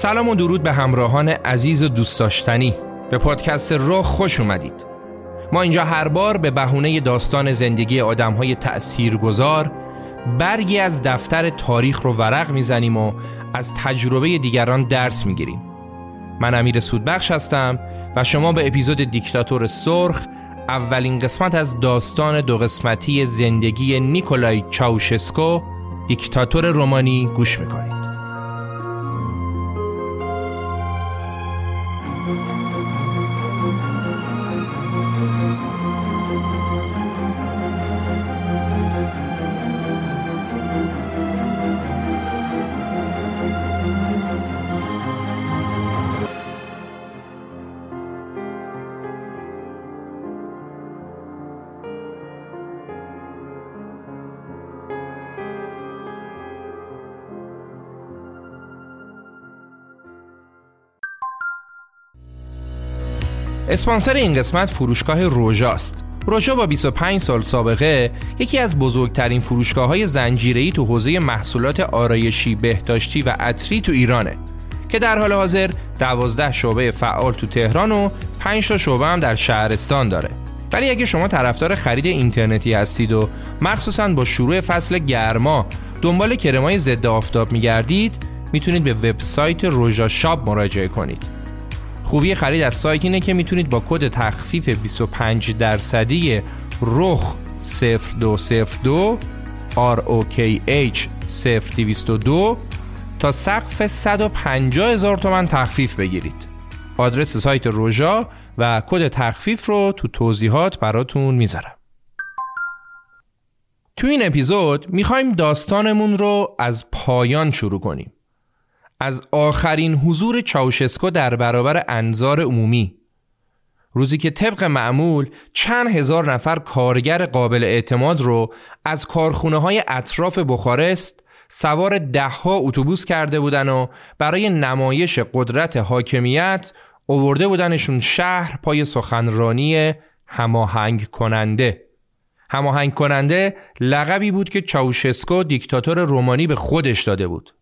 سلام و درود به همراهان عزیز و دوست داشتنی. به پادکست راه خوش اومدید. ما اینجا هر بار به بهونه داستان زندگی آدم های تأثیر گذار برگی از دفتر تاریخ رو ورق می‌زنیم و از تجربه دیگران درس می‌گیریم. من امیر سودبخش هستم و شما به اپیزود دیکتاتور سرخ اولین قسمت از داستان دو قسمتی زندگی نیکولای چاوشسکو دیکتاتور رومانی گوش می‌کنید. اسپانسر این قسمت فروشگاه روژاست. روژا با 25 سال سابقه یکی از بزرگترین فروشگاه های زنجیره‌ای تو حوزه محصولات آرایشی، بهداشتی و عطری تو ایرانه که در حال حاضر 12 شعبه فعال تو تهران و 5 تا شعبه هم در شهرستان داره. ولی اگه شما طرفدار خرید اینترنتی هستید و مخصوصا با شروع فصل گرما دنبال کرمای ضد آفتاب میگردید می‌تونید به وبسایت روژا شاپ مراجعه کنید. خوبی خرید از سایت اینه که می‌تونید با کد تخفیف 25 درصدی رخ 0202 ROKH 0202 تا سقف 150 هزار تومن تخفیف بگیرید. آدرس سایت روژا و کد تخفیف رو تو توضیحات براتون می‌ذارم. تو این اپیزود می‌خوایم داستانمون رو از پایان شروع کنیم. از آخرین حضور چاوشسکو در برابر انظار عمومی. روزی که طبق معمول چند هزار نفر کارگر قابل اعتماد رو از کارخونه های اطراف بخارست سوار دهها اتوبوس کرده بودن و برای نمایش قدرت حاکمیت اوورده بودنشون شهر پای سخنرانی هماهنگ کننده هماهنگ کننده لقبی بود که چاوشسکو دیکتاتور رومانی به خودش داده بود.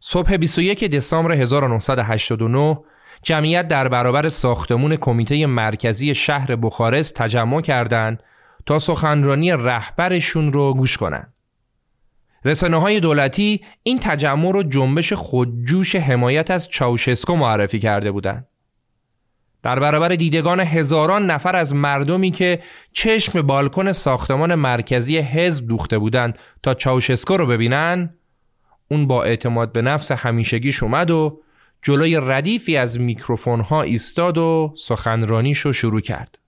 صبح 21 دسامبر 1989 جمعیت در برابر ساختمون کمیته مرکزی شهر بخارست تجمع کردند تا سخنرانی رهبرشون رو گوش کنند. رسانه های دولتی این تجمع رو جنبش خودجوش حمایت از چاوشسکو معرفی کرده بودند. در برابر دیدگان هزاران نفر از مردمی که چشم بالکن ساختمان مرکزی حزب دوخته بودند تا چاوشسکو رو ببینن اون با اعتماد به نفس همیشگیش اومد و جلوی ردیفی از میکروفون ها ایستاد و سخنرانیشو شروع کرد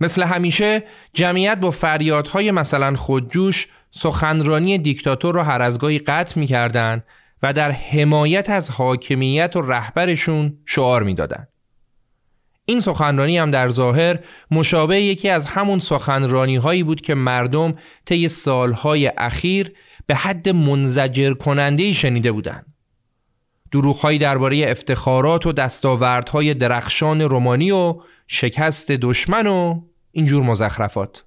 مثل همیشه جمعیت با فریادهای مثلا خودجوش سخنرانی دیکتاتور رو هر از گاهی قطع می‌کردن و در حمایت از حاکمیت و رهبرشون شعار می‌دادند. این سخنرانی هم در ظاهر مشابه یکی از همون سخنرانی هایی بود که مردم طی سالهای اخیر به حد منزجر کننده شنیده بودند. دروغهایی درباره افتخارات و دستاوردهای درخشان رومانی و شکست دشمن و اینجور مزخرفات.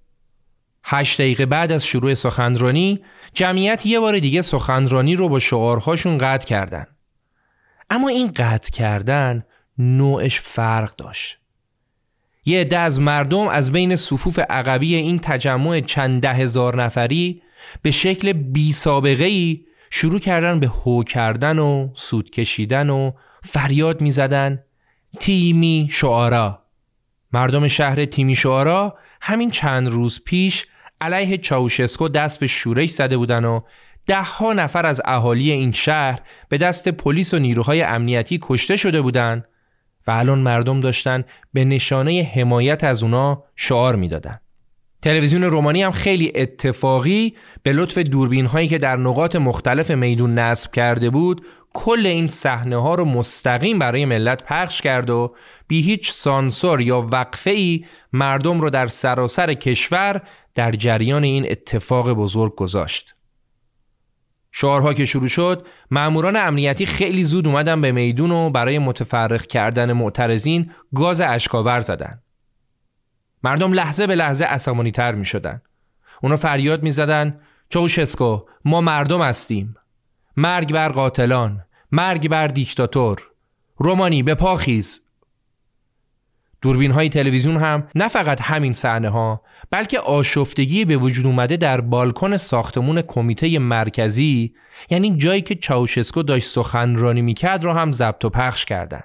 هشت دقیقه بعد از شروع سخنرانی جمعیت یه بار دیگه سخنرانی رو با شعارهاشون قطع کردن. اما این قطع کردن نوعش فرق داشت. یه عده از مردم از بین صفوف عقبی این تجمع چند ده هزار نفری به شکل بی سابقه ای شروع کردن به هو کردن و سود کشیدن و فریاد می زدن تیمی شعارا مردم شهر تیمی شعارا همین چند روز پیش علیه چاوشسکو دست به شورش زده بودن و ده ها نفر از اهالی این شهر به دست پلیس و نیروهای امنیتی کشته شده بودند و الان مردم داشتن به نشانه حمایت از اونا شعار می‌دادن. تلویزیون رومانی هم خیلی اتفاقی به لطف دوربین هایی که در نقاط مختلف میدون نصب کرده بود کل این صحنه ها رو مستقیم برای ملت پخش کرد و بی هیچ سانسور یا وقفه ای مردم رو در سراسر کشور در جریان این اتفاق بزرگ گذاشت. شعارها که شروع شد ماموران امنیتی خیلی زود اومدن به میدون و برای متفرق کردن معترضین گاز اشکاور زدن. مردم لحظه به لحظه عصبانی تر می شدن. اونا فریاد می زدن چوشسکو ما مردم هستیم. مرگ بر قاتلان مرگ بر دیکتاتور رومانی به پاخیز دوربین های تلویزیون هم نه فقط همین صحنه ها بلکه آشفتگی به وجود اومده در بالکن ساختمون کمیته مرکزی یعنی جایی که چاوشسکو داشت سخنرانی می‌کرد رو هم ضبط و پخش کردن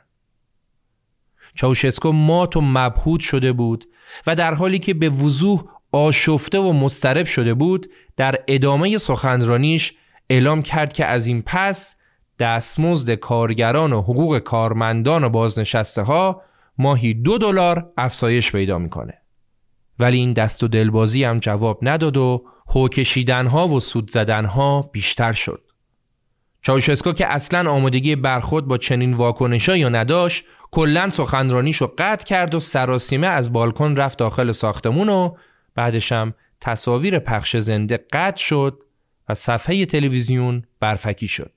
چاوشسکو مات و مبهود شده بود و در حالی که به وضوح آشفته و مسترب شده بود در ادامه سخنرانیش اعلام کرد که از این پس دستمزد کارگران و حقوق کارمندان و بازنشسته ها ماهی دو دلار افزایش پیدا می‌کنه. ولی این دست و دلبازی هم جواب نداد و هو کشیدن ها و سود زدن ها بیشتر شد. چاوشسکو که اصلا آمادگی برخورد با چنین واکنشا یا نداشت کلا سخنرانیشو قطع کرد و سراسیمه از بالکن رفت داخل ساختمون و بعدش هم تصاویر پخش زنده قطع شد و صفحه تلویزیون برفکی شد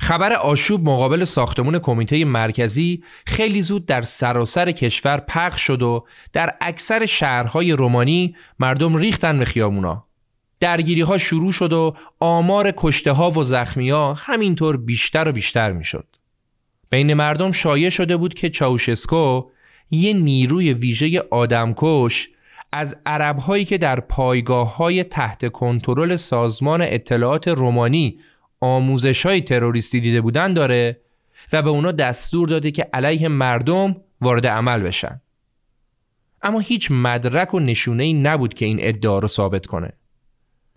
خبر آشوب مقابل ساختمون کمیته مرکزی خیلی زود در سراسر کشور پخش شد و در اکثر شهرهای رومانی مردم ریختن به خیامونا. درگیری ها شروع شد و آمار کشته ها و زخمی ها همینطور بیشتر و بیشتر می شد. بین مردم شایع شده بود که چاوشسکو یه نیروی ویژه آدمکش از عرب هایی که در پایگاه های تحت کنترل سازمان اطلاعات رومانی آموزش های تروریستی دیده بودن داره و به اونا دستور داده که علیه مردم وارد عمل بشن. اما هیچ مدرک و نشونه ای نبود که این ادعا رو ثابت کنه.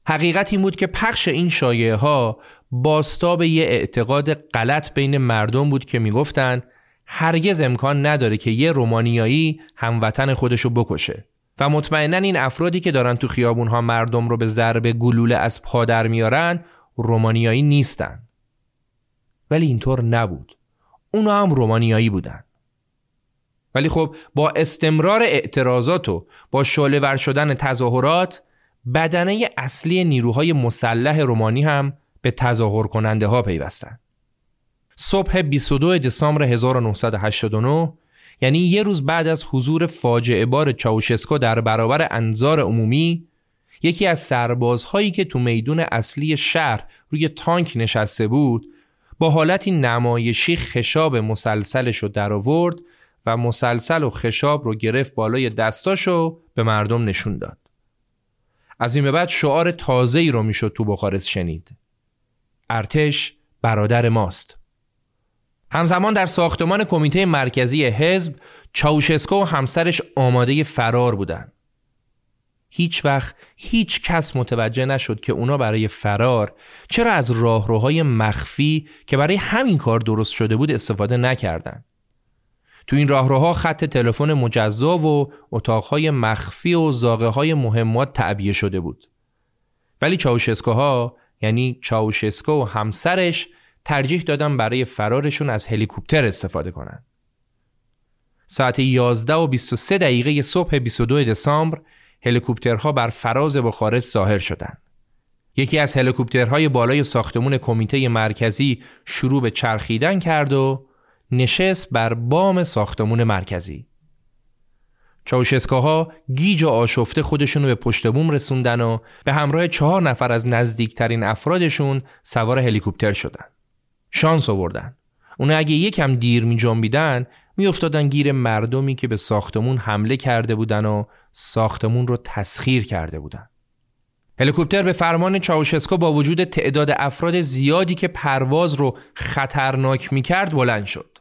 حقیقت این بود که پخش این شایعه ها باستاب یه اعتقاد غلط بین مردم بود که می‌گفتن هرگز امکان نداره که یه رومانیایی هموطن خودشو بکشه. و مطمئنا این افرادی که دارن تو خیابون ها مردم رو به ضرب گلوله از پا در میارن رومانیایی نیستن. ولی اینطور نبود. اونا هم رومانیایی بودن. ولی خب با استمرار اعتراضات و با شعله شدن تظاهرات بدنه اصلی نیروهای مسلح رومانی هم به تظاهر کننده ها پیوستن صبح 22 دسامبر 1989 یعنی یه روز بعد از حضور فاجعه بار چاوشسکو در برابر انظار عمومی یکی از سربازهایی که تو میدون اصلی شهر روی تانک نشسته بود با حالتی نمایشی خشاب مسلسلش رو در آورد و مسلسل و خشاب رو گرفت بالای دستاشو به مردم نشون داد. از این به بعد شعار تازه‌ای رو می‌شد تو بخارست شنید. ارتش برادر ماست. همزمان در ساختمان کمیته مرکزی حزب چاوشسکو و همسرش آماده فرار بودن. هیچ وقت هیچ کس متوجه نشد که اونا برای فرار چرا از راهروهای مخفی که برای همین کار درست شده بود استفاده نکردند. تو این راهروها خط تلفن مجزا و اتاقهای مخفی و زاغه های مهمات تعبیه شده بود. ولی چاوشسکوها یعنی چاوشسکو و همسرش ترجیح دادن برای فرارشون از هلیکوپتر استفاده کنند. ساعت 11 و 23 دقیقه صبح 22 دسامبر هلیکوپترها بر فراز بخارست ظاهر شدند. یکی از هلیکوپترهای بالای ساختمون کمیته مرکزی شروع به چرخیدن کرد و نشست بر بام ساختمون مرکزی. چاوشسکاها گیج و آشفته خودشونو به پشت بوم رسوندن و به همراه چهار نفر از نزدیکترین افرادشون سوار هلیکوپتر شدن. شانس آوردن. اونا اگه یکم دیر می جنبیدن میافتادن گیر مردمی که به ساختمون حمله کرده بودن و ساختمون رو تسخیر کرده بودن. هلیکوپتر به فرمان چاوشسکو با وجود تعداد افراد زیادی که پرواز رو خطرناک می‌کرد بلند شد.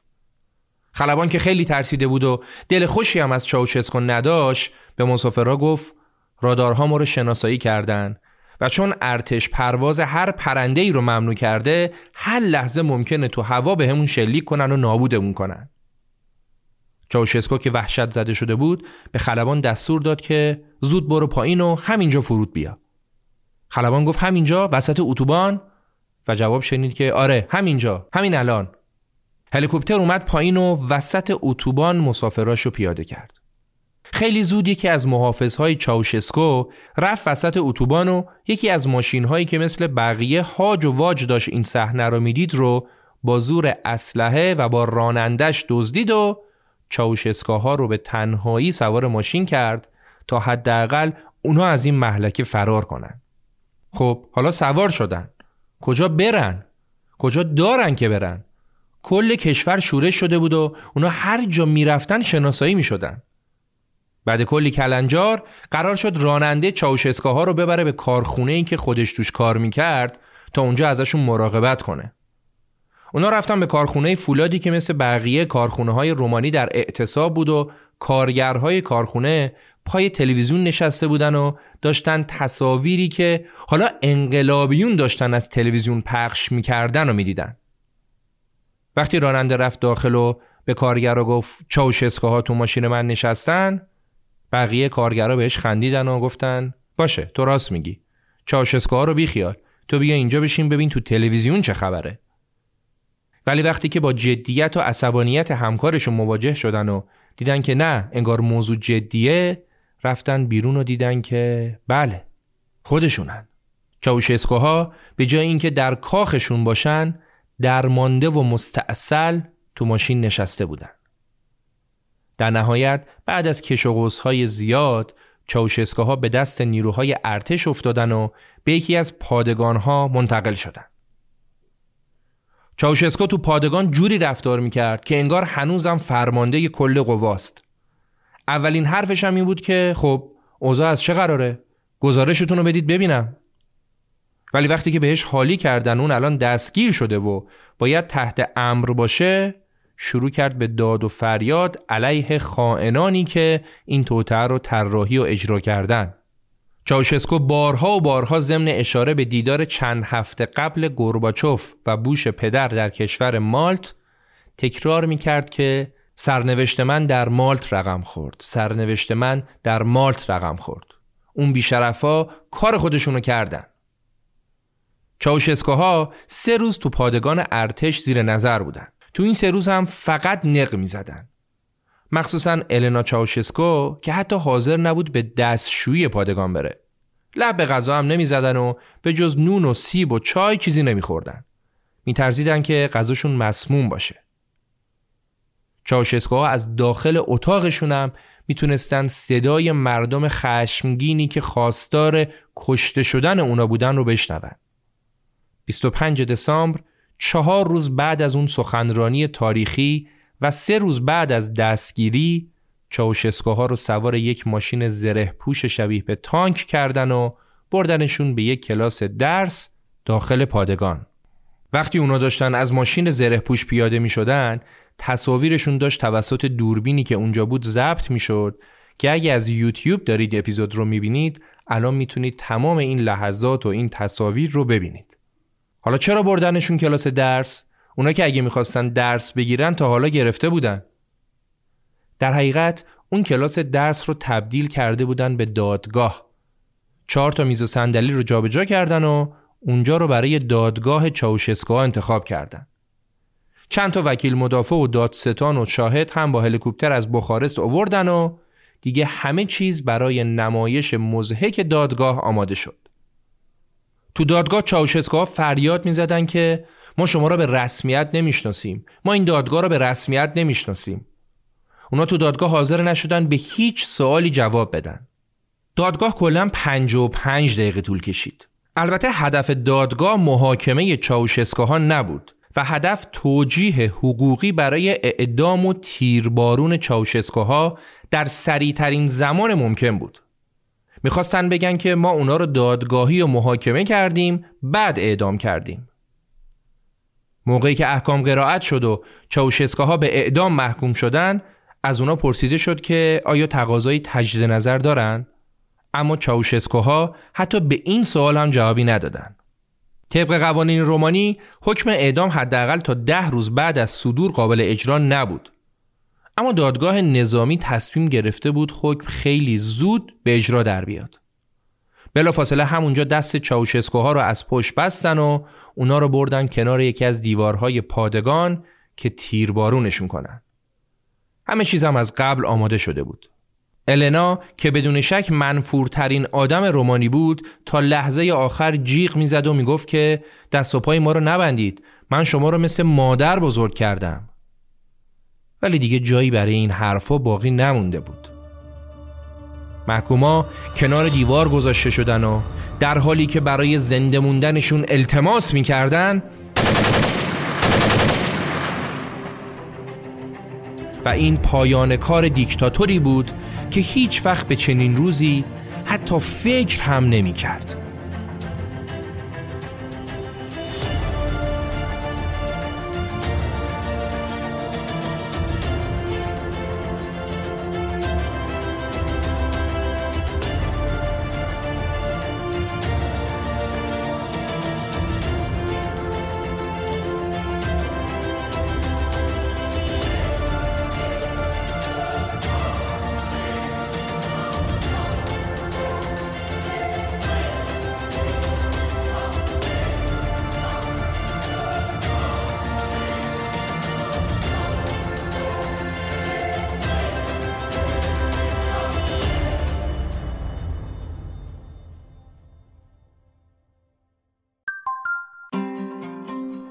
خلبان که خیلی ترسیده بود و دل خوشی هم از چاوشسکو نداشت به مسافرها گفت رادارها ما رو شناسایی کردن و چون ارتش پرواز هر پرنده ای رو ممنوع کرده هر لحظه ممکنه تو هوا به همون شلیک کنن و نابودمون کنن. چاوشسکو که وحشت زده شده بود به خلبان دستور داد که زود برو پایین و همینجا فرود بیا. خلبان گفت همینجا وسط اتوبان؟ و جواب شنید که آره همینجا همین الان. هلیکوپتر اومد پایین و وسط اتوبان مسافراشو پیاده کرد خیلی زود یکی از محافظهای چاوشسکو رفت وسط اتوبان و یکی از ماشینهایی که مثل بقیه هاج و واج داشت این صحنه رو می‌دید رو با زور اسلحه و با رانندش دزدید و چاوشسکاها رو به تنهایی سوار ماشین کرد تا حداقل اونها از این محلکه فرار کنن. خب حالا سوار شدن. کجا برن؟ کجا دارن که برن؟ کل کشور شورش شده بود و اونا هر جا می‌رفتن شناسایی می‌شدن. بعد کلی کلنجار قرار شد راننده چاوشسکاها رو ببره به کارخونه ای که خودش توش کار می‌کرد تا اونجا ازشون مراقبت کنه. اونا رفتن به کارخونه فولادی که مثل بقیه کارخونه های رومانی در اعتصاب بود و کارگرهای کارخونه پای تلویزیون نشسته بودن و داشتن تصاویری که حالا انقلابیون داشتن از تلویزیون پخش می‌کردن و می‌دیدن. وقتی راننده رفت داخل و به کارگرا گفت چاوشسکاها تو ماشین من نشستن بقیه کارگرا بهش خندیدن و گفتن باشه تو راست میگی. چاوشسکاها رو بیخیال. تو بیا اینجا بشین ببین تو تلویزیون چه خبره. ولی وقتی که با جدیت و عصبانیت همکارشون مواجه شدن و دیدن که نه انگار موضوع جدیه رفتن بیرون و دیدن که بله خودشونن. چاوشسکوها به جای اینکه در کاخشون باشن درمانده و مستاصل تو ماشین نشسته بودن. در نهایت بعد از کش و های زیاد چاوشسکوها به دست نیروهای ارتش افتادن و به یکی از پادگانها منتقل شدن. چاوشسکو تو پادگان جوری رفتار می‌کرد که انگار هنوزم فرمانده کل قواست. اولین حرفش هم این بود که خب اوضاع از چه قراره؟ گزارشتون رو بدید ببینم. ولی وقتی که بهش حالی کردن اون الان دستگیر شده و باید تحت امر باشه شروع کرد به داد و فریاد علیه خائنانی که این توته رو طراحی و اجرا کردن. چاوشسکو بارها و بارها ضمن اشاره به دیدار چند هفته قبل گورباچوف و بوش پدر در کشور مالت تکرار می کرد که سرنوشت من در مالت رقم خورد. سرنوشت من در مالت رقم خورد. اون بیشرفا کار خودشونو کردن. چاوشسکوها سه روز تو پادگان ارتش زیر نظر بودن. تو این سه روز هم فقط نق می زدن مخصوصا النا چاوشسکو که حتی حاضر نبود به دستشویی پادگان بره. لب به غذا هم نمی زدن و به جز نون و سیب و چای چیزی نمی خوردن می ترزیدن که غذاشون مسموم باشه. چاوشسکوها از داخل اتاقشون هم می‌تونستن صدای مردم خشمگینی که خواستار کشته شدن اونا بودن رو بشنون. 25 دسامبر چهار روز بعد از اون سخنرانی تاریخی و سه روز بعد از دستگیری چاوشسکوها رو سوار یک ماشین زره پوش شبیه به تانک کردن و بردنشون به یک کلاس درس داخل پادگان. وقتی اونا داشتن از ماشین زره پوش پیاده می شدن تصاویرشون داشت توسط دوربینی که اونجا بود ضبط می‌شد که اگه از یوتیوب دارید اپیزود رو می‌بینید الان می‌تونید تمام این لحظات و این تصاویر رو ببینید. حالا چرا بردنشون کلاس درس؟ اونا که اگه می‌خواستن درس بگیرن تا حالا گرفته بودن. در حقیقت اون کلاس درس رو تبدیل کرده بودن به دادگاه. چهار تا میز و صندلی رو جابجا کردن و اونجا رو برای دادگاه چاوشسکو انتخاب کردن. چند تا وکیل مدافع و دادستان و شاهد هم با هلیکوپتر از بخارست آوردن و دیگه همه چیز برای نمایش مزهک دادگاه آماده شد. تو دادگاه چاوشسکو فریاد می‌زدن که ما شما را به رسمیت نمی‌شناسیم. ما این دادگاه را به رسمیت نمی‌شناسیم. اونا تو دادگاه حاضر نشدن به هیچ سوالی جواب بدن. دادگاه کلا 55 دقیقه طول کشید. البته هدف دادگاه محاکمه چاوشسکوها نبود و هدف توجیه حقوقی برای اعدام و تیربارون چاوشسکوها در سریعترین زمان ممکن بود. می‌خواستن بگن که ما اونا رو دادگاهی و محاکمه کردیم بعد اعدام کردیم. موقعی که احکام قرائت شد و چاوشسکوها به اعدام محکوم شدن از اونا پرسیده شد که آیا تقاضای تجدید نظر دارن؟ اما چاوشسکوها حتی به این سوال هم جوابی ندادن. طبق قوانین رومانی حکم اعدام حداقل تا ده روز بعد از صدور قابل اجرا نبود. اما دادگاه نظامی تصمیم گرفته بود حکم خیلی زود به اجرا در بیاد. بلافاصله همونجا دست چاوشسکوها رو از پشت بستن و اونا رو بردن کنار یکی از دیوارهای پادگان که تیربارونشون کنن. همه چیز از قبل آماده شده بود. النا که بدون شک منفورترین آدم رومانی بود تا لحظه آخر جیغ می‌زد و می‌گفت که دست و پای ما رو نبندید من شما رو مثل مادر بزرگ کردم ولی دیگه جایی برای این حرفا باقی نمونده بود. محکوما کنار دیوار گذاشته شدن و در حالی که برای زنده موندنشون التماس می‌کردن و این پایان کار دیکتاتوری بود که هیچ وقت به چنین روزی حتی فکر هم نمی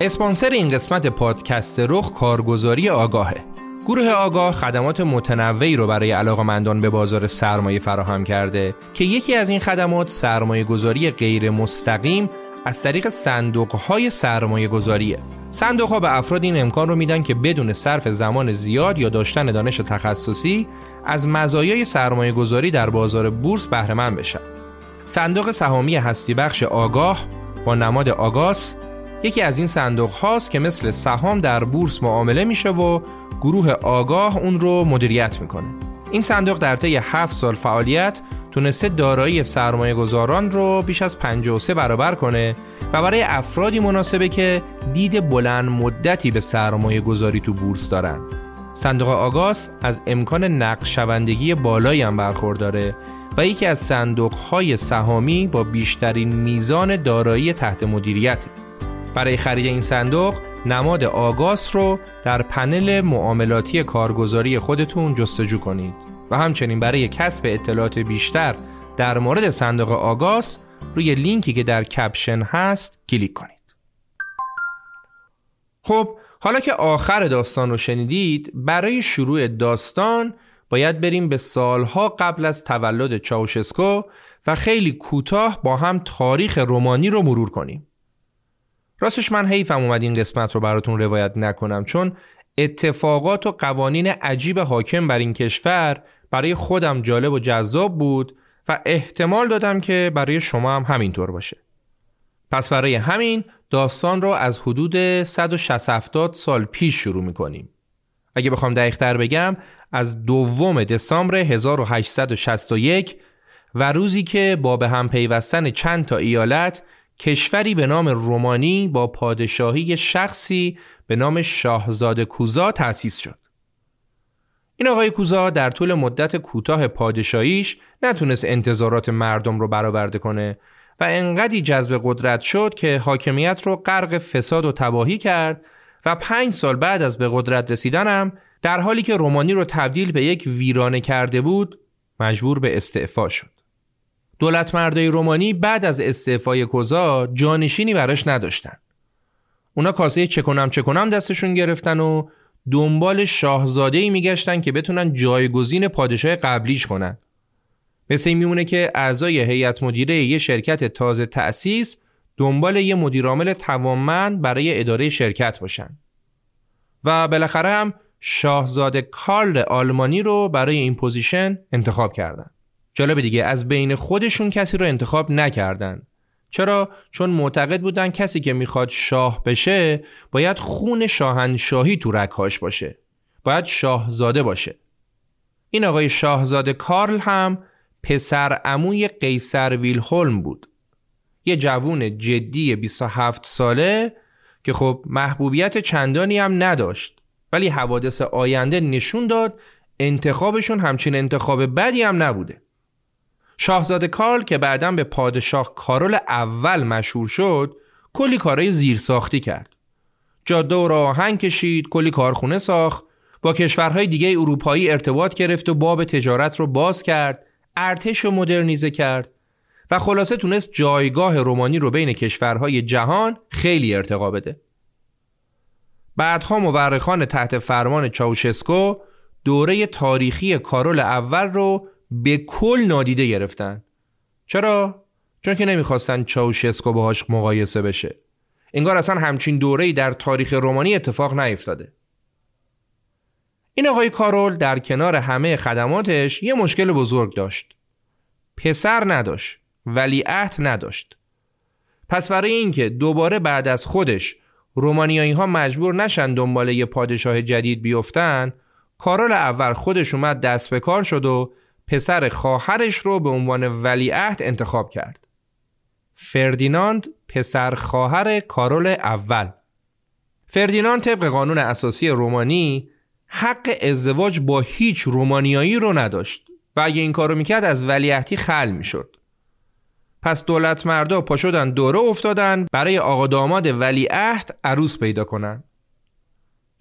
اسپانسر این قسمت پادکست رخ کارگزاری آگاهه. گروه آگاه خدمات متنوعی رو برای علاقمندان به بازار سرمایه فراهم کرده که یکی از این خدمات سرمایه گذاری غیر مستقیم از طریق صندوق های سرمایه گذاریه. صندوق ها به افراد این امکان رو میدن که بدون صرف زمان زیاد یا داشتن دانش تخصصی از مزایای سرمایه گذاری در بازار بورس بهره مند بشن. صندوق سهامی هستی بخش آگاه با نماد آگاس یکی از این صندوق هاست که مثل سهام در بورس معامله میشه و گروه آگاه اون رو مدیریت می‌کنه. این صندوق در طی 7 سال فعالیت تونسته دارایی سرمایه گذاران رو بیش از 53 برابر کنه و برای افرادی مناسبه که دید بلند مدتی به سرمایه گذاری تو بورس دارن. صندوق آگاس از امکان نقشوندگی بالایی هم برخورداره و یکی از صندوق های سهامی با بیشترین میزان دارایی تحت مدیریت برای خرید این صندوق نماد آگاس رو در پنل معاملاتی کارگزاری خودتون جستجو کنید. و همچنین برای کسب اطلاعات بیشتر در مورد صندوق آگاس روی لینکی که در کپشن هست کلیک کنید. خب حالا که آخر داستان رو شنیدید برای شروع داستان باید بریم به سالها قبل از تولد چاوشسکو و خیلی کوتاه با هم تاریخ رومانی رو مرور کنیم. راستش من حیفم اومد این قسمت رو براتون روایت نکنم چون اتفاقات و قوانین عجیب حاکم بر این کشور برای خودم جالب و جذاب بود و احتمال دادم که برای شما هم همینطور باشه. پس برای همین داستان رو از حدود 160 سال پیش شروع می‌کنیم. اگه بخوام دقیقتر بگم از دوم دسامبر 1861 و روزی که با به هم پیوستن چند تا ایالت کشوری به نام رومانی با پادشاهی شخصی به نام شاهزاده کوزا تأسیس شد. این آقای کوزا در طول مدت کوتاه پادشاهیش نتونست انتظارات مردم رو برآورده کنه و انقدی جذب قدرت شد که حاکمیت رو غرق فساد و تباهی کرد و پنج سال بعد از به قدرت رسیدنم در حالی که رومانی رو تبدیل به یک ویرانه کرده بود مجبور به استعفا شد. دولت مردای رومانی بعد از استعفای کوزا جانشینی براش نداشتن. اونا کاسه چه کنم چه کنم دستشون گرفتن و دنبال شاهزاده میگشتن که بتونن جایگزین پادشاه قبلیش کنن. مثل این میمونه که اعضای هیئت مدیره یه شرکت تازه تأسیس دنبال یه مدیرعامل توانمند برای اداره شرکت باشن. و بالاخره هم شاهزاده کارل آلمانی رو برای این position انتخاب کردن. جالب دیگه از بین خودشون کسی رو انتخاب نکردن. چرا؟ چون معتقد بودن کسی که می‌خواد شاه بشه باید خون شاهنشاهی تو رگهاش باشه. باید شاهزاده باشه. این آقای شاهزاده کارل هم پسر عموی قیصر ویلهلم بود. یه جوون جدی 27 ساله که خب محبوبیت چندانی هم نداشت ولی حوادث آینده نشون داد انتخابشون همچین انتخاب بدی هم نبوده. شاهزاده کارل که بعدا به پادشاه کارول اول مشهور شد کلی کارهای زیرساختی کرد. جاده و راهنگ کشید کلی کارخونه ساخت با کشورهای دیگه اروپایی ارتباط گرفت و باب تجارت رو باز کرد ارتش رو مدرنیزه کرد و خلاصه تونست جایگاه رومانی رو بین کشورهای جهان خیلی ارتقا بده. بعدها مورخان تحت فرمان چاوشسکو دوره تاریخی کارول اول رو به کل نادیده گرفتن. چرا؟ چون که نمی‌خواستن چاوشسکو باهاش مقایسه بشه. انگار اصلا همچین دوره‌ای در تاریخ رومانی اتفاق نیفتاده. این آقای کارول در کنار همه خدماتش یه مشکل بزرگ داشت. پسر نداشت ولی عهد نداشت. پس برای اینکه دوباره بعد از خودش رومانیایی ها مجبور نشن دنبال یه پادشاه جدید بیفتن کارول اول خودش اومد دست به کار شد و پسر خواهرش رو به عنوان ولیعهد انتخاب کرد. فردیناند پسر خواهر کارول اول فردیناند طبق قانون اساسی رومانی حق ازدواج با هیچ رومانیایی رو نداشت و اگه این کارو می‌کرد از ولیعهدی خل می‌شد. پس دولت مردا پا شدن دوره افتادن برای آقا داماد ولیعهد عروس پیدا کنن.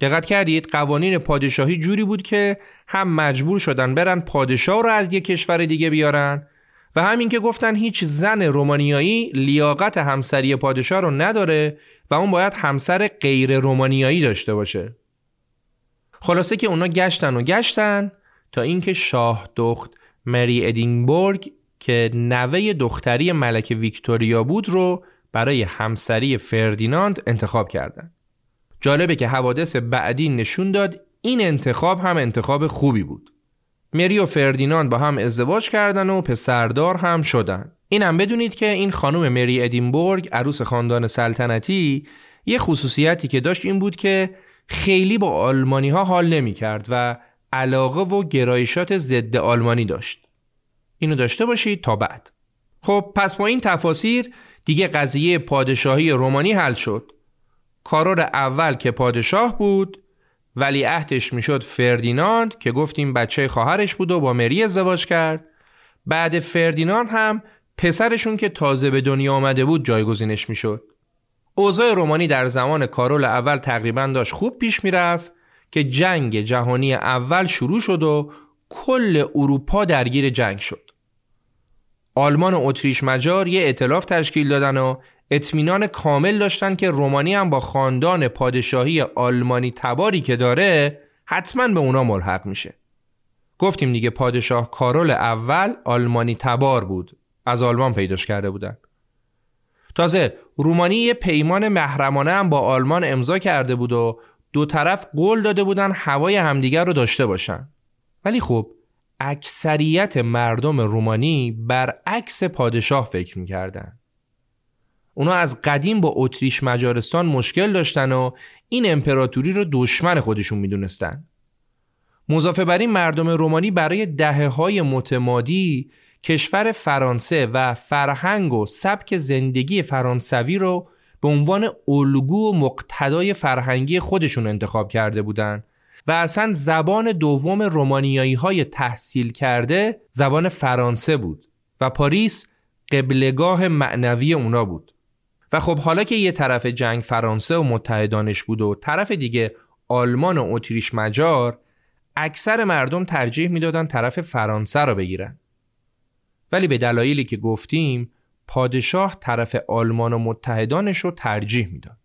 دقت کردید قوانین پادشاهی جوری بود که هم مجبور شدن برن پادشاه رو از یک کشور دیگه بیارن و همین که گفتن هیچ زن رومانیایی لیاقت همسری پادشاه رو نداره و اون باید همسر غیر رومانیایی داشته باشه خلاصه که اونا گشتن و گشتن تا اینکه شاه دخت مری ادینبورگ که نوه دختری ملک ویکتوریا بود رو برای همسری فردیناند انتخاب کردند. جالبه که حوادث بعدی نشون داد این انتخاب هم انتخاب خوبی بود. مری و فردیناند با هم ازدواج کردن و پسردار هم شدن. اینم بدونید که این خانم مری ادینبورگ عروس خاندان سلطنتی یه خصوصیتی که داشت این بود که خیلی با آلمانی ها حال نمی کرد و علاقه و گرایشات ضد آلمانی داشت. اینو داشته باشید تا بعد. خب پس با این تفاسیر دیگه قضیه پادشاهی رومانی حل شد. کارور اول که پادشاه بود ولی عهدش می‌شد فردیناند که گفتیم بچه خواهرش بود و با مری ازدواج کرد. بعد فردیناند هم پسرشون که تازه به دنیا آمده بود جایگزینش می‌شد. اوضاع رومانی در زمان کارول اول تقریبا داشت خوب پیش می‌رفت که جنگ جهانی اول شروع شد و کل اروپا درگیر جنگ شد. آلمان و اتریش مجار یه اطلاف تشکیل دادن و اطمینان کامل داشتن که رومانی هم با خاندان پادشاهی آلمانی تباری که داره حتما به اونا ملحق میشه. گفتیم دیگه پادشاه کارول اول آلمانی تبار بود. از آلمان پیداش کرده بودن. تازه رومانی یه پیمان محرمانه هم با آلمان امضا کرده بود و دو طرف قول داده بودن هوای همدیگر رو داشته باشن. ولی خب اکثریت مردم رومانی برعکس پادشاه فکر می‌کردن. اونا از قدیم با اتریش مجارستان مشکل داشتن و این امپراتوری رو دشمن خودشون می‌دونستن. مضافه بر این مردم رومانی برای دهه های متمادی کشور فرانسه و فرهنگ و سبک زندگی فرانسوی رو به عنوان الگو و مقتدای فرهنگی خودشون انتخاب کرده بودند و اصلا زبان دوم رومانیایی های تحصیل کرده زبان فرانسه بود و پاریس قبلگاه معنوی اونا بود. و خب حالا که یه طرف جنگ فرانسه و متحدانش بود و طرف دیگه آلمان و اتریش مجار اکثر مردم ترجیح می‌دادن طرف فرانسه رو بگیرن ولی به دلایلی که گفتیم پادشاه طرف آلمان و متحدانش رو ترجیح می‌داد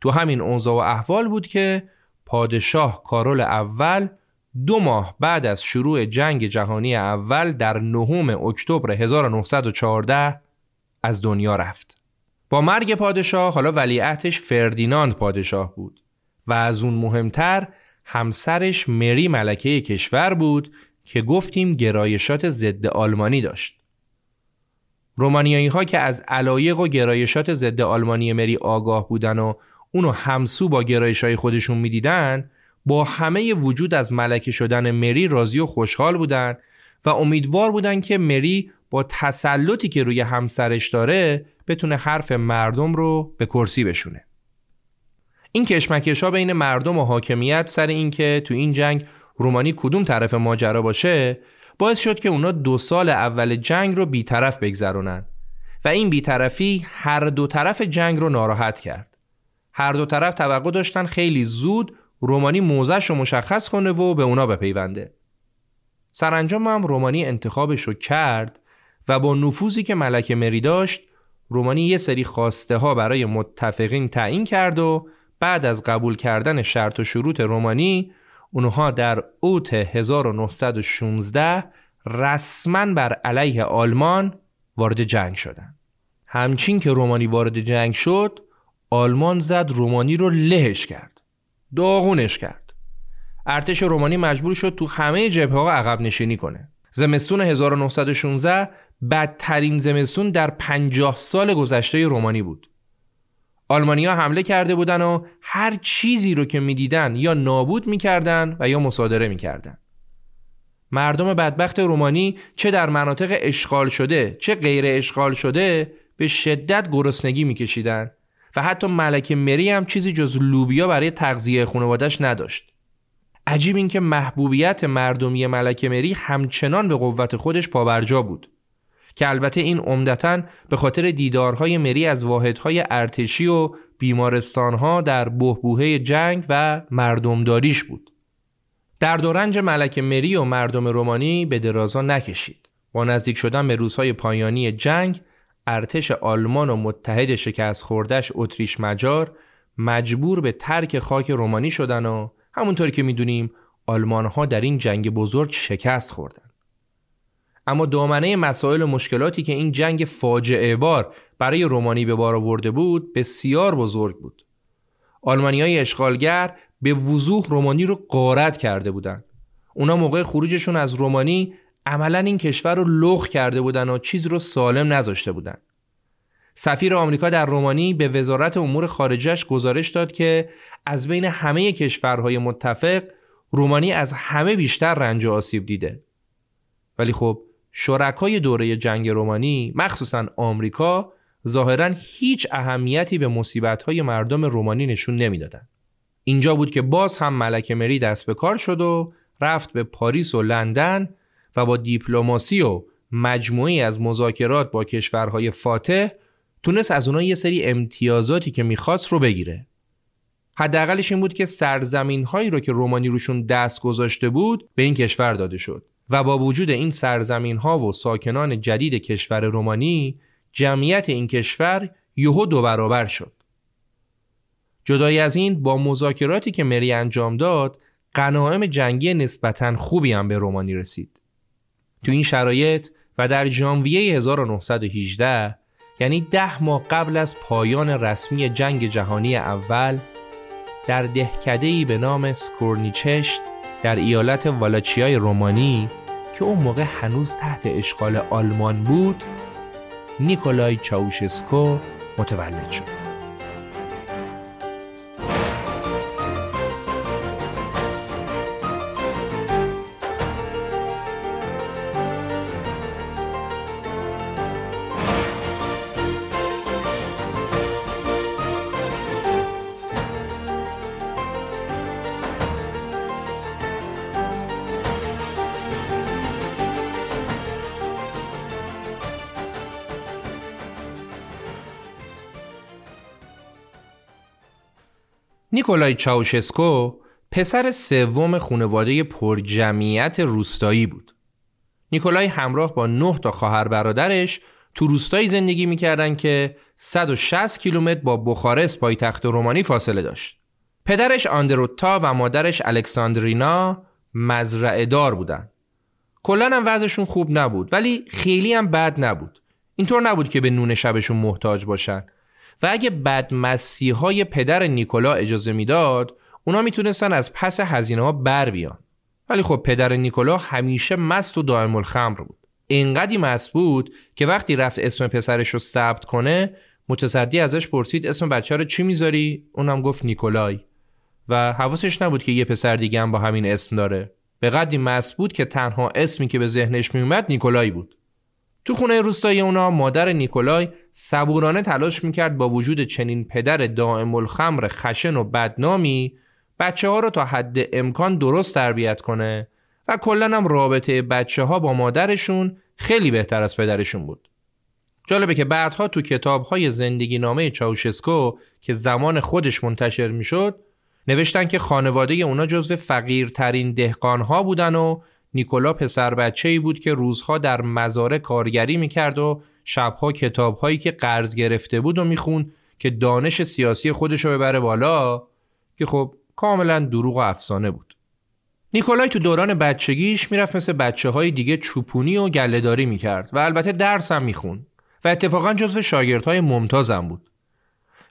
تو همین اوضاع و احوال بود که پادشاه کارول اول دو ماه بعد از شروع جنگ جهانی اول در نهم اکتبر 1914 از دنیا رفت. با مرگ پادشاه حالا ولیعتش فردیناند پادشاه بود و از اون مهمتر همسرش مری ملکه کشور بود که گفتیم گرایشات ضد آلمانی داشت. رومانیایی ها که از علایق و گرایشات ضد آلمانی مری آگاه بودن و اونو همسو با گرایش های خودشون می‌دیدن با همه وجود از ملکه شدن مری راضی و خوشحال بودن و امیدوار بودن که مری با تسلطی که روی همسرش داره بتونه حرف مردم رو به کرسی بشونه. این کشمکش ها بین مردم و حاکمیت سر اینکه تو این جنگ رومانی کدوم طرف ماجرا باشه باعث شد که اونا دو سال اول جنگ رو بیطرف بگذرونن و این بیطرفی هر دو طرف جنگ رو ناراحت کرد. هر دو طرف توقع داشتن خیلی زود رومانی موزش رو مشخص کنه و به اونا بپیونده. سرانجام هم رومانی انتخابش رو کرد و با نفوذی که ملکه مری داشت رومانی یه سری خواسته ها برای متفقین تعیین کرد و بعد از قبول کردن شرط و شروط رومانی اونها در اوت 1916 رسما بر علیه آلمان وارد جنگ شدند. همچین که رومانی وارد جنگ شد آلمان زد رومانی رو لهش کرد داغونش کرد ارتش رومانی مجبور شد تو همه جبهه ها عقب نشینی کنه زمستون 1916 بدترین زمستون در 50 سال گذشته رومانی بود. آلمانیا حمله کرده بودن و هر چیزی رو که می‌دیدن یا نابود می‌کردن و یا مصادره می‌کردن. مردم بدبخت رومانی چه در مناطق اشغال شده چه غیر اشغال شده به شدت گرسنگی میکشیدن و حتی ملکه مری هم چیزی جز لوبیا برای تغذیه خانوادش نداشت. عجیب این که محبوبیت مردمی ملکه مری همچنان به قوت خودش پابرجا بود. که البته این عمدتا به خاطر دیدارهای مری از واحدهای ارتشی و بیمارستانها در بهبوهه جنگ و مردمداریش بود. در دورنج ملک مری و مردم رومانی به درازا نکشید. با نزدیک شدن به روزهای پایانی جنگ ارتش آلمان و متحد شکست خوردش اتریش مجار مجبور به ترک خاک رومانی شدن و همونطور که می‌دونیم آلمان ها در این جنگ بزرگ شکست خوردن. اما دامنه مسائل و مشکلاتی که این جنگ فاجعه بار برای رومانی به بار آورده بود بسیار بزرگ بود. های اشغالگر به وضوح رومانی رو قارت کرده بودند. اونا موقع خروجشون از رومانی عملا این کشور رو لخ کرده بودن و چیز رو سالم نذاشته بودن. سفیر آمریکا در رومانی به وزارت امور خارجش گزارش داد که از بین همه کشورهای متفق رومانی از همه بیشتر رنج و آسیب دیده. ولی خب شرکای دوره جنگ رومانی مخصوصا آمریکا ظاهرا هیچ اهمیتی به مصیبت‌های مردم رومانی نشون نمی‌دادند. اینجا بود که باز هم ملک مری دست به کار شد و رفت به پاریس و لندن و با دیپلماسی و مجموعی از مذاکرات با کشورهای فاتح تونست از اونها یه سری امتیازاتی که می‌خواست رو بگیره. حداقلش این بود که سرزمین هایی رو که رومانی روشون دست گذاشته بود به این کشور داده شد. و با وجود این سرزمین ها و ساکنان جدید کشور رومانی جمعیت این کشور یهو دو برابر شد. جدای از این با مذاکراتی که مری انجام داد قناعم جنگی نسبتا خوبی هم به رومانی رسید. تو این شرایط و در ژانویه 1918 یعنی ده ماه قبل از پایان رسمی جنگ جهانی اول در دهکده‌ای به نام سکورنیچشت در ایالت والاچیای رومانی که اون موقع هنوز تحت اشغال آلمان بود نیکولای چاوشسکو متولد شد. نیکولای چاوشسکو پسر سوم خانواده پرجمعیت روستایی بود. نیکولای همراه با نه تا خواهر برادرش تو روستایی زندگی می‌کردن که 160 کیلومتر با بخارست پایتخت رومانی فاصله داشت. پدرش آندروتا و مادرش الکساندرینا مزرعه دار بودن. کلا هم وضعشون خوب نبود ولی خیلی هم بد نبود. اینطور نبود که به نون شبشون محتاج باشن و اگه بدمستی های پدر نیکولا اجازه می‌داد اونا می‌تونستن از پس هزینه ها بر بیان. ولی خب پدر نیکولا همیشه مست و دائم الخمر بود. اینقدی مست بود که وقتی رفت اسم پسرش رو ثبت کنه متصدی ازش پرسید اسم بچه رو چی می‌ذاری؟ اونم گفت نیکولای. و حواسش نبود که یه پسر دیگه هم با همین اسم داره. به قدری مست بود که تنها اسمی که به ذهنش میومد نیکولای بود. تو خونه روستایی اونا مادر نیکولای صبورانه تلاش می‌کرد با وجود چنین پدر دائم الخمر خشن و بدنامی بچه ها رو تا حد امکان درست تربیت کنه و کلا هم رابطه بچه ها با مادرشون خیلی بهتر از پدرشون بود. جالبه که بعدها تو کتاب های زندگی نامه چاوشسکو که زمان خودش منتشر می‌شد نوشتن که خانواده اونا جزو فقیرترین دهقان ها بودن و نیکولا پسر بچه ای بود که روزها در مزاره کارگری می‌کرد و شبها کتاب هایی که قرض گرفته بود و میخون که دانش سیاسی خودش رو ببره بالا که خب کاملا دروغ و افسانه بود. نیکولای تو دوران بچگیش می‌رفت مثل بچه های دیگه چوپونی و گلهداری می‌کرد و البته درس هم میخون و اتفاقا جزو شاگردهای ممتازم بود.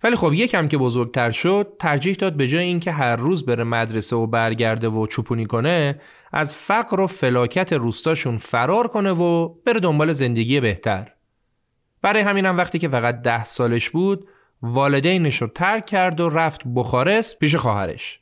ولی خب یکم که بزرگتر شد ترجیح داد به جای اینکه هر روز بره مدرسه و برگرده و چوپونی کنه از فقر و فلاکت روستاشون فرار کنه و بره دنبال زندگی بهتر. برای همینم وقتی که فقط ده سالش بود والدینش رو ترک کرد و رفت بخارست پیش خواهرش.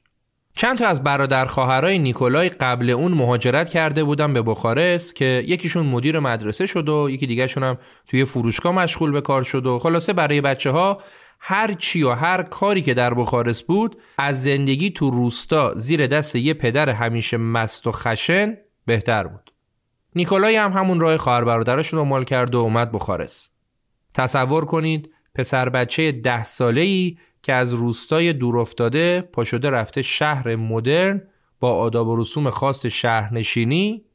چند تا از برادر خواهرای نیکولای قبل اون مهاجرت کرده بودن به بخارست که یکیشون مدیر مدرسه شد و یکی دیگهشون هم توی فروشگاه مشغول به کار شد و خلاصه برای بچه ها هر چی و هر کاری که در بخارست بود از زندگی تو روستا زیر دست یه پدر همیشه مست و خشن بهتر بود. نیکولای هم همون راه خواهر برادرش رو مال کرد و اومد بخارست. تصور کنید پسر بچه ده ساله ای که از روستای دور افتاده پاشده رفته شهر مدرن با آداب و رسوم خاص شهرنشینی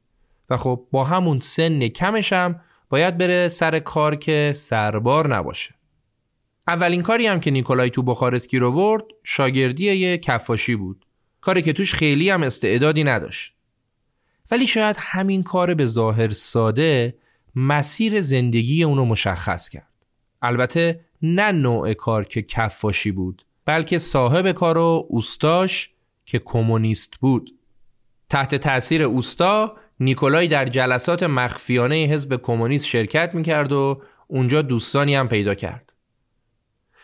و خب با همون سن کمش هم باید بره سر کار که سربار نباشه. اولین کاری هم که نیکولای تو بخارست گیر آورد شاگردی یه کفاشی بود. کاری که توش خیلی هم استعدادی نداشت. ولی شاید همین کار به ظاهر ساده مسیر زندگی اونو مشخص کرد. البته نه نوع کار که کفاشی بود بلکه صاحب کار و اوستاش که کمونیست بود. تحت تاثیر اوستا نیکولای در جلسات مخفیانه حزب کمونیست شرکت می‌کرد و اونجا دوستانی هم پیدا کرد.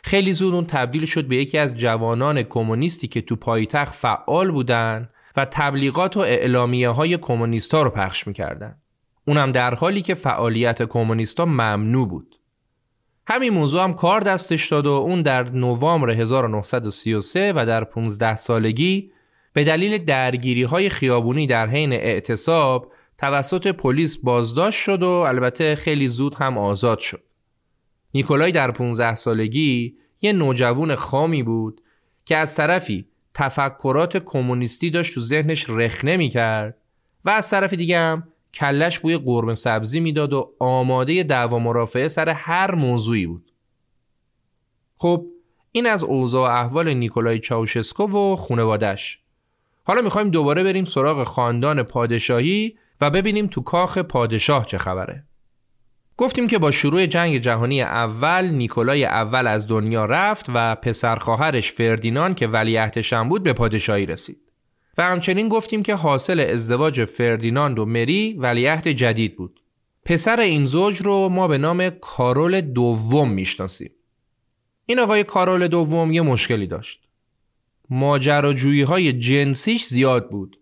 خیلی زود اون تبدیل شد به یکی از جوانان کمونیستی که تو پایتخت فعال بودن و تبلیغات و اعلامیه های کمونیست ها رو پخش می‌کردن. اونم در حالی که فعالیت کمونیستا ممنوع بود. همین موضوع هم کار دستش داد و اون در نوامبر 1933 و در 15 سالگی به دلیل درگیری های خیابونی در حین اعتصاب توسط پلیس بازداشت شد و البته خیلی زود هم آزاد شد. نیکولای در 15 سالگی یه نوجوان خامی بود که از طرفی تفکرات کمونیستی داشت تو ذهنش رخنه می‌کرد و از طرف دیگه هم کلش بوی قرمه سبزی می‌داد و آماده دعوا مرافعه سر هر موضوعی بود. خب این از اوضاع احوال نیکولای چاوشسکو و خونوادش. حالا می‌خوایم دوباره بریم سراغ خاندان پادشاهی و ببینیم تو کاخ پادشاه چه خبره. گفتیم که با شروع جنگ جهانی اول نیکولای اول از دنیا رفت و پسر خواهرش فردینان که ولیعهدش بود به پادشاهی رسید. و همچنین گفتیم که حاصل ازدواج فردیناند و مری ولیعهد جدید بود. پسر این زوج رو ما به نام کارول دوم می‌شناسیم. این آقای کارول دوم یه مشکلی داشت. ماجراجویی های جنسیش زیاد بود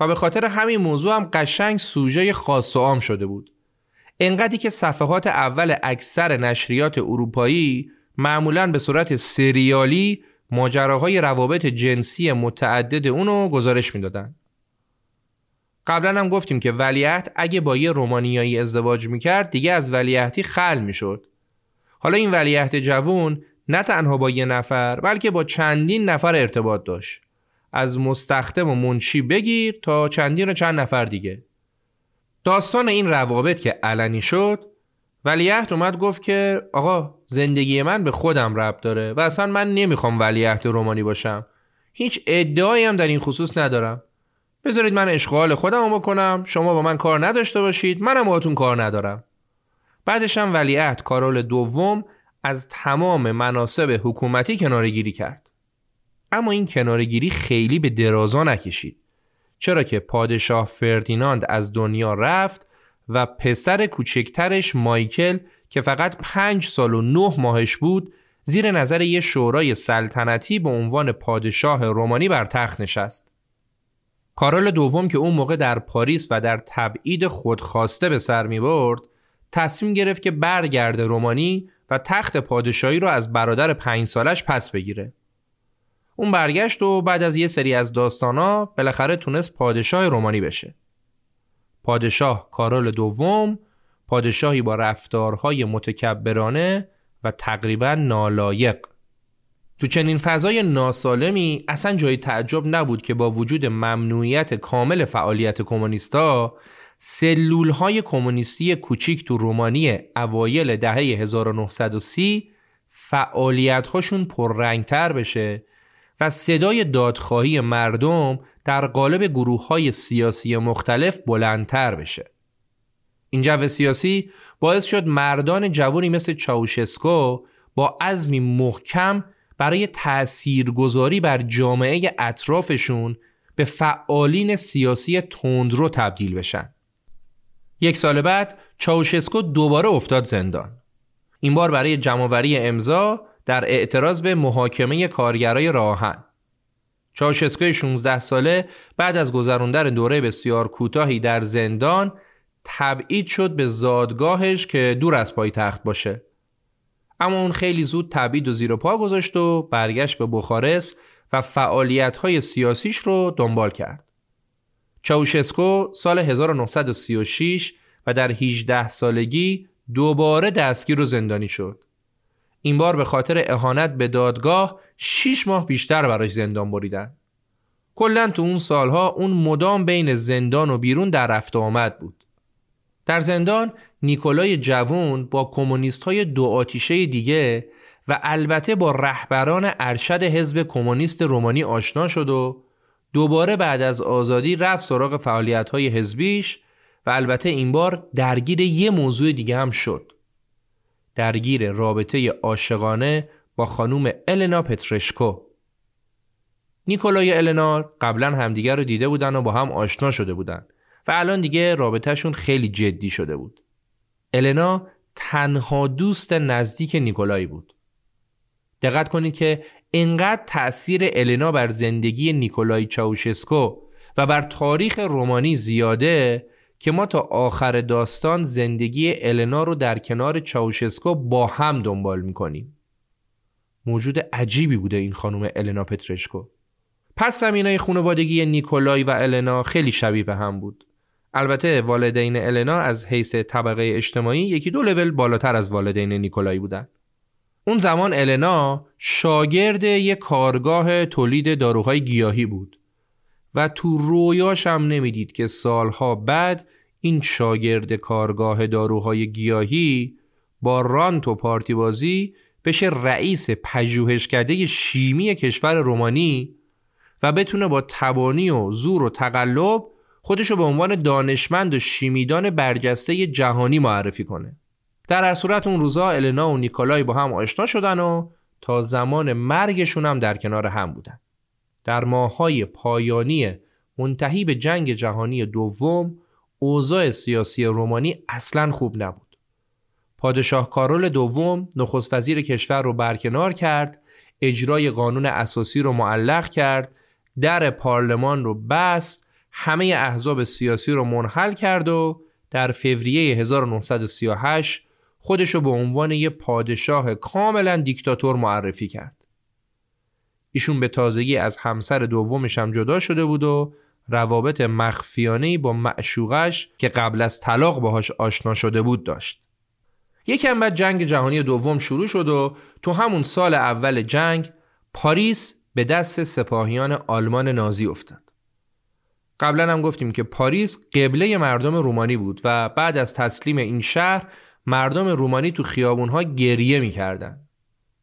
و به خاطر همین موضوع هم قشنگ سوژه خاص و عام شده بود. انقدری که صفحات اول اکثر نشریات اروپایی معمولا به صورت سریالی ماجراهای روابط جنسی متعدد اونو گزارش می‌دادن. قبلا هم گفتیم که ولیعهد اگه با یه رومانیایی ازدواج می‌کرد دیگه از ولیعهدی خل می‌شد. حالا این ولیعهد جوون نه تنها با یه نفر بلکه با چندین نفر ارتباط داشت از مستخدم و منشی بگیر تا چندین و چند نفر دیگه داستان این روابط که علنی شد ولیعهد اومد گفت که آقا زندگی من به خودم ربط داره و اصلا من نمی‌خوام ولیعهد رومانی باشم. هیچ ادعایی هم در این خصوص ندارم. بذارید من اشغال خودم بکنم شما با من کار نداشته باشید منم باهاتون کار ندارم. بعدش هم ولیعهد کارول دوم از تمام مناسب حکومتی کنارگیری کرد. اما این کنارگیری خیلی به درازا نکشید. چرا که پادشاه فردیناند از دنیا رفت و پسر کوچکترش مایکل که فقط پنج سال و نه ماهش بود زیر نظر یه شورای سلطنتی به عنوان پادشاه رومانی بر تخت نشست. کارول دوم که اون موقع در پاریس و در تبعید خودخواسته به سر می برد تصمیم گرفت که برگرده رومانی و تخت پادشاهی رو از برادر پنج سالش پس بگیره. اون برگشت و بعد از یه سری از داستانا بالاخره تونست پادشاه رومانی بشه. پادشاه کارول دوم پادشاهی با رفتارهای متکبرانه و تقریبا نالایق تو چنین فضای ناسالمی اصلا جای تعجب نبود که با وجود ممنوعیت کامل فعالیت کمونیستا سلول های کمونیستی کوچیک تو رومانی اوایل دهه 1930 فعالیت هاشون پررنگتر بشه و صدای دادخواهی مردم در قالب گروه های سیاسی مختلف بلندتر بشه. این جو سیاسی باعث شد مردان جوانی مثل چاوشسکو با عزمی محکم برای تاثیرگذاری بر جامعه اطرافشون به فعالین سیاسی تندرو تبدیل بشن. یک سال بعد چاوشسکو دوباره افتاد زندان. این بار برای جمعوری امضا در اعتراض به محاکمه کارگرای راهن. چاوشسکو 16 ساله بعد از گذراندن دوره بسیار کوتاهی در زندان تبعید شد به زادگاهش که دور از پایتخت باشه. اما اون خیلی زود تبعید و زیر پا گذاشت و برگشت به بخارست و فعالیت های سیاسیش رو دنبال کرد. چاوشسکو سال 1936 و در 18 سالگی دوباره دستگیر و زندانی شد. این بار به خاطر اهانت به دادگاه 6 ماه بیشتر براش زندان بریدن. کلا تو اون سالها اون مدام بین زندان و بیرون در رفت آمد بود. در زندان نیکولای جوون با کمونیست های دو آتیشه دیگه و البته با رهبران ارشد حزب کمونیست رومانی آشنا شد و دوباره بعد از آزادی رفت سراغ فعالیت های حزبیش و البته این بار درگیر یه موضوع دیگه هم شد. درگیر رابطه عاشقانه با خانوم النا پترشکو نیکولای النا قبلا همدیگر رو دیده بودن و با هم آشنا شده بودن و الان دیگه رابطهشون خیلی جدی شده بود. النا تنها دوست نزدیک نیکولای بود. دقت کنید که انقدر تأثیر النا بر زندگی نیکولای چاوشسکو و بر تاریخ رومانی زیاده که ما تا آخر داستان زندگی النا رو در کنار چاوشسکو با هم دنبال می‌کنیم. موجود عجیبی بوده این خانم النا پترشکو. پس زمینای خانوادگی نیکولای و النا خیلی شبیه به هم بود. البته والدین النا از حیث طبقه اجتماعی یکی دو لول بالاتر از والدین نیکولای بودن. اون زمان النا شاگرد یک کارگاه تولید داروهای گیاهی بود و تو رویاش هم نمی‌دید که سالها بعد این شاگرد کارگاه داروهای گیاهی با رانت و پارتی بازی بشه رئیس پژوهشکده شیمی کشور رومانی و بتونه با تبانی و زور و تقلب خودشو به عنوان دانشمند و شیمیدان برجسته جهانی معرفی کنه. در هر صورت اون روزا النا و نیکولای با هم آشنا شدن و تا زمان مرگشون هم در کنار هم بودن. در ماهای پایانی منتهی به جنگ جهانی دوم اوضاع سیاسی رومانی اصلا خوب نبود پادشاه کارول دوم نخست وزیر کشور رو برکنار کرد اجرای قانون اساسی رو معلق کرد در پارلمان رو بست همه احزاب سیاسی رو منحل کرد و در فوریه 1938 خودش رو به عنوان یه پادشاه کاملا دیکتاتور معرفی کرد. ایشون به تازگی از همسر دومش هم جدا شده بود و روابط مخفیانه با معشوقش که قبل از طلاق باهاش آشنا شده بود داشت. یکم بعد جنگ جهانی دوم شروع شد و تو همون سال اول جنگ پاریس به دست سپاهیان آلمان نازی افتاد. قبلا هم گفتیم که پاریس قبله مردم رومانی بود و بعد از تسلیم این شهر مردم رومانی تو خیابونها گریه می‌کردن.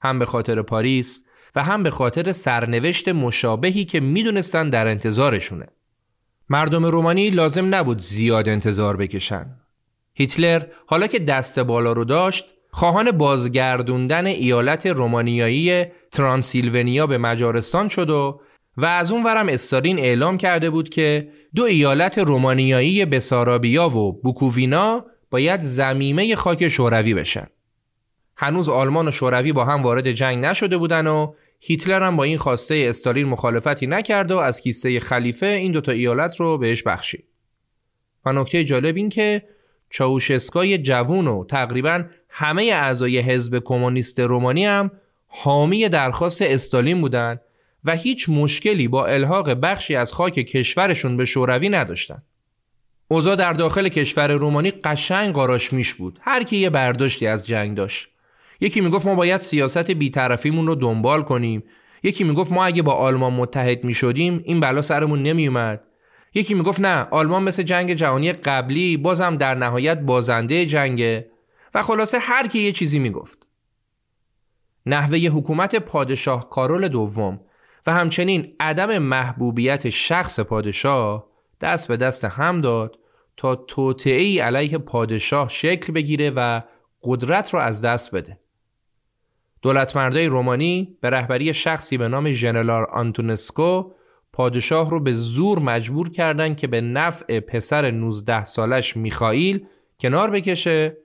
هم به خاطر پاریس و هم به خاطر سرنوشت مشابهی که می‌دونستن در انتظارشونه. مردم رومانی لازم نبود زیاد انتظار بکشن. هیتلر حالا که دست بالا رو داشت خواهان بازگردوندن ایالت رومانیایی ترانسیلونیا به مجارستان شد و و از اون ورم استالین اعلام کرده بود که دو ایالت رومانیایی بسارابیا و بوکووینا باید زمیمه خاک شوروی بشن. هنوز آلمان و شوروی با هم وارد جنگ نشده بودن و هیتلر هم با این خواسته استالین مخالفتی نکرد و از کیسه خلیفه این دوتا ایالت رو بهش بخشید. و نکته جالب این که چاوشسکای جوون و تقریبا همه اعضای حزب کمونیست رومانی هم حامی درخواست استالین بودند و هیچ مشکلی با الحاق بخشی از خاک کشورشون به شوروی نداشتن. اوضاع در داخل کشور رومانی قشنگ قاراش میش بود. هر کی یه برداشتی از جنگ داشت. یکی می‌گفت ما باید سیاست بیطرفیمون رو دنبال کنیم. یکی می‌گفت ما اگه با آلمان متحد می‌شدیم این بلا سرمون نمیومد. یکی می‌گفت نه آلمان مثل جنگ جهانی قبلی بازم در نهایت بازنده جنگه و خلاصه هر کی یه چیزی می‌گفت. نحوه حکومت پادشاه کارول دوم و همچنین عدم محبوبیت شخص پادشاه دست به دست هم داد تا توطعه علیه پادشاه شکل بگیره و قدرت را از دست بده. دولتمردای رومانی به رهبری شخصی به نام ژنرال آنتونسکو پادشاه رو به زور مجبور کردند که به نفع پسر 19 سالش میخائیل کنار بکشه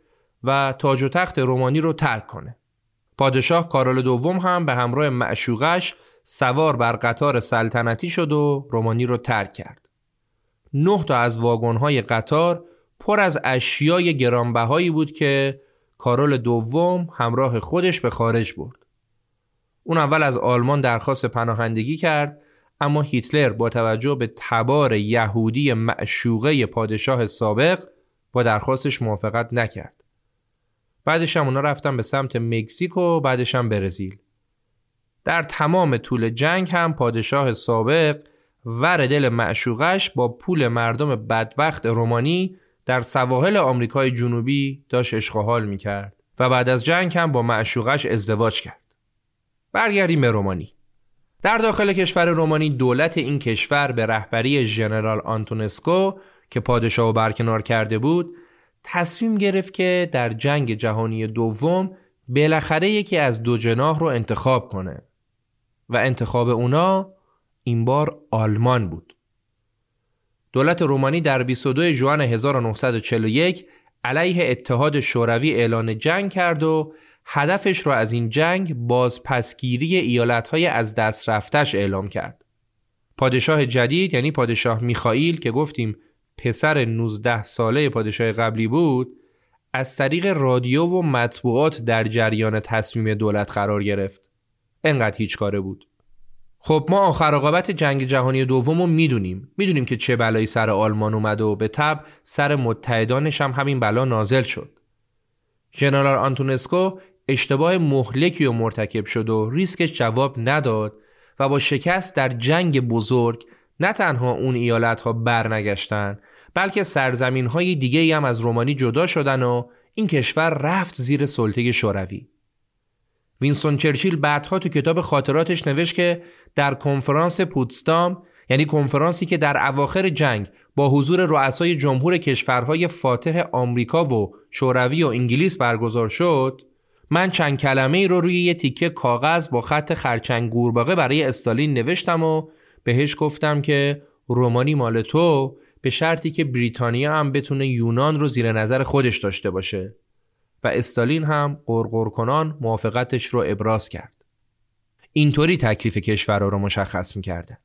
و تاج و تخت رومانی رو ترک کنه. پادشاه کارول دوم هم به همراه معشوقش سوار بر قطار سلطنتی شد و رومانی رو ترک کرد. نه تا از واگن‌های قطار پر از اشیای گرانبهایی بود که کارول دوم همراه خودش به خارج برد. اون اول از آلمان درخواست پناهندگی کرد اما هیتلر با توجه به تبار یهودی معشوقه پادشاه سابق با درخواستش موافقت نکرد. بعدش هم اونا رفتن به سمت مکزیک و بعدش هم برزیل. در تمام طول جنگ هم پادشاه سابق ور دل معشوقش با پول مردم بدبخت رومانی در سواحل آمریکای جنوبی داشت اشغال می کرد و بعد از جنگ هم با معشوقش ازدواج کرد. برگردیم به رومانی. در داخل کشور رومانی دولت این کشور به رهبری ژنرال آنتونسکو که پادشاه و برکنار کرده بود تصمیم گرفت که در جنگ جهانی دوم بالاخره یکی از دو جناح رو انتخاب کنه و انتخاب اونا این بار آلمان بود. دولت رومانی در 22 ژوئن 1941 علیه اتحاد شوروی اعلان جنگ کرد و هدفش را از این جنگ بازپسگیری ایالتهای از دست رفتش اعلام کرد. پادشاه جدید یعنی پادشاه میخائیل که گفتیم پسر 19 ساله پادشاه قبلی بود از طریق رادیو و مطبوعات در جریان تصمیم دولت قرار گرفت. انقدر هیچ کاره بود. خب ما آخر عاقبت جنگ جهانی دوم رو می‌دونیم. می‌دونیم که چه بلایی سر آلمان اومد و به تب سر متحدانش هم همین بلا نازل شد. ژنرال آنتونسکو اشتباه مهلکی و مرتکب شد و ریسکش جواب نداد و با شکست در جنگ بزرگ نه تنها اون ایالت ها برنگشتن بلکه سرزمین های دیگه هم از رومانی جدا شدن و این کشور رفت زیر سلطه شوروی. وینستون چرچیل بعدها تو کتاب خاطراتش نوشت که در کنفرانس پوتسدام یعنی کنفرانسی که در اواخر جنگ با حضور رؤسای جمهور کشورهای فاتح آمریکا و شوروی و انگلیس برگزار شد من چند کلمه ای رو روی یه تیکه کاغذ با خط خرچنگ گورباغه برای استالین نوشتم و بهش گفتم که رومانی مال تو به شرطی که بریتانیا هم بتونه یونان رو زیر نظر خودش داشته باشه. و استالین هم قرقر کنان موافقتش رو ابراز کرد. اینطوری تکلیف کشور رو مشخص می‌کرده.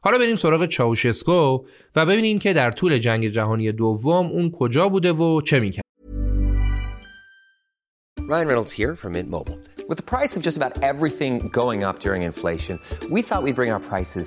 حالا بریم سراغ چاوشسکو و ببینیم که در طول جنگ جهانی دوم اون کجا بوده و چه می‌کرد. Ryan Reynolds here from Mint Mobile. With the price of just about everything going up during inflation, we thought we'd bring our prices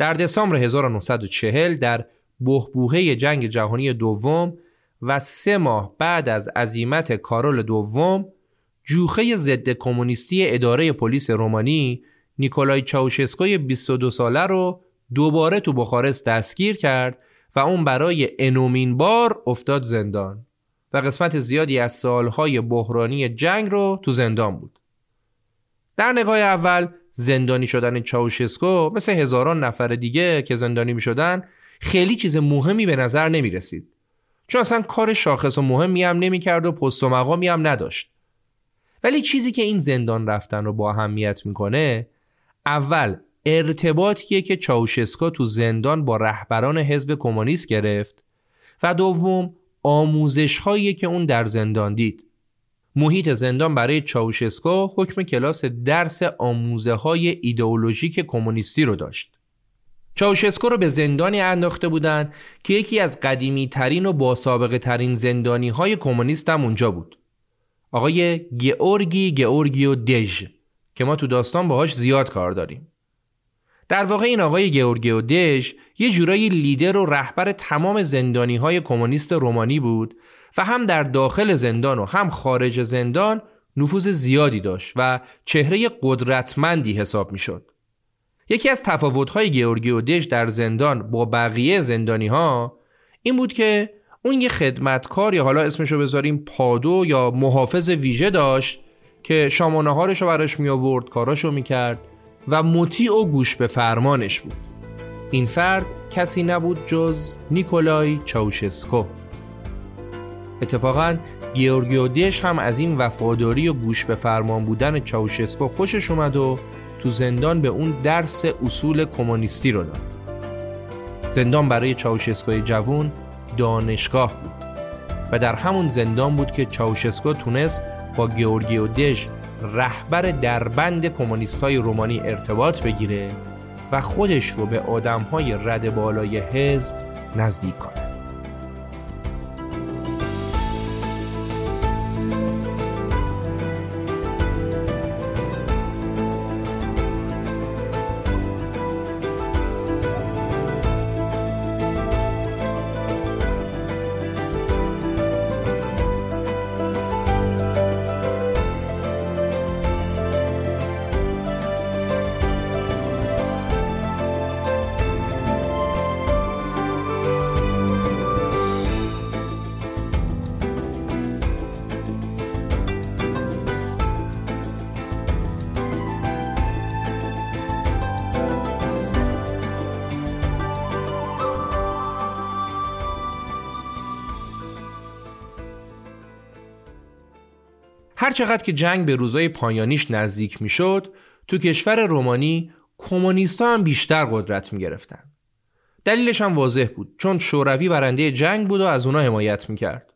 در دسامبر 1940 در بحبوحه جنگ جهانی دوم و سه ماه بعد از عزیمت کارول دوم جوخه ضد کمونیستی اداره پلیس رومانی نیکولای چاوشسکوی 22 ساله رو دوباره تو بخارست دستگیر کرد و اون برای انومین بار افتاد زندان و قسمت زیادی از سالهای بحرانی جنگ رو تو زندان بود. در نگاه اول زندانی شدن چاوشسکو مثل هزاران نفر دیگه که زندانی می شدن خیلی چیز مهمی به نظر نمی رسید. چون اصلا کار شاخص و مهمی هم نمی کرد و پست و مقامی هم نداشت. ولی چیزی که این زندان رفتن رو با اهمیت می‌کنه اول ارتباطیه که چاوشسکو تو زندان با رهبران حزب کمونیست گرفت و دوم آموزش هایی که اون در زندان دید. محیط زندان برای چاوشسکو حکم کلاس درس آموزه های ایدئولوژیک کمونیستی رو داشت. چاوشسکو رو به زندانی انداخته بودن که یکی از قدیمی ترین و با سابقه ترین زندانی های کمونیست هم اونجا بود. آقای گئورگی گئورگیو دژ که ما تو داستان باهاش زیاد کار داریم. در واقع این آقای گئورگیو دژ یه جورایی لیدر و رهبر تمام زندانی های کمونیست رومانی بود و هم در داخل زندان و هم خارج زندان نفوذ زیادی داشت و چهره قدرتمندی حساب می‌شد. یکی از تفاوت‌های گئورگیو دژ در زندان با بقیه زندانی ها این بود که اون یه خدمتکار یا حالا اسمشو بذاریم پادو یا محافظ ویژه داشت که شام و نهارشو براش می آورد کاراشو می‌کرد و مطیع و گوش به فرمانش بود این فرد کسی نبود جز نیکولای چاوشسکو اتفاقا گیورگیو دژ هم از این وفاداری و گوش به فرمان بودن چاوشسکو خوشش اومد و تو زندان به اون درس اصول کمونیستی رو داد. زندان برای چاوشسکوی جوون دانشگاه بود و در همون زندان بود که چاوشسکو تونست با گیورگیو دژ رهبر دربند کمونیست های رومانی ارتباط بگیره و خودش رو به آدم های رده بالای حزب نزدیک کنه. هر چقدر که جنگ به روزای پایانیش نزدیک می‌شد تو کشور رومانی کمونیستا هم بیشتر قدرت می گرفتن. دلیلش هم واضح بود چون شوروی برنده جنگ بود و از اونا حمایت می‌کرد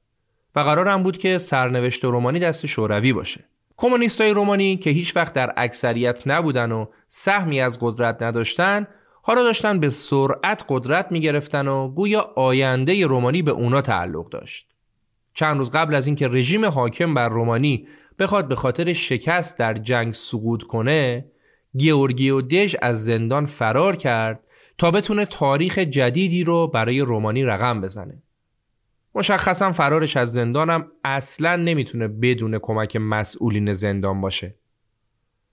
و قرار هم بود که سرنوشت رومانی دست شوروی باشه. کمونیستای رومانی که هیچ وقت در اکثریت نبودن و سهمی از قدرت نداشتن حالا داشتن به سرعت قدرت می‌گرفتن و گویا آینده رومانی به اونا تعلق داشت. چند روز قبل از اینکه رژیم حاکم بر رومانی بخواد به خاطر شکست در جنگ سقوط کنه گیورگیو دژ از زندان فرار کرد تا بتونه تاریخ جدیدی رو برای رومانی رقم بزنه مشخصا فرارش از زندانم اصلا نمی‌تونه بدون کمک مسئولین زندان باشه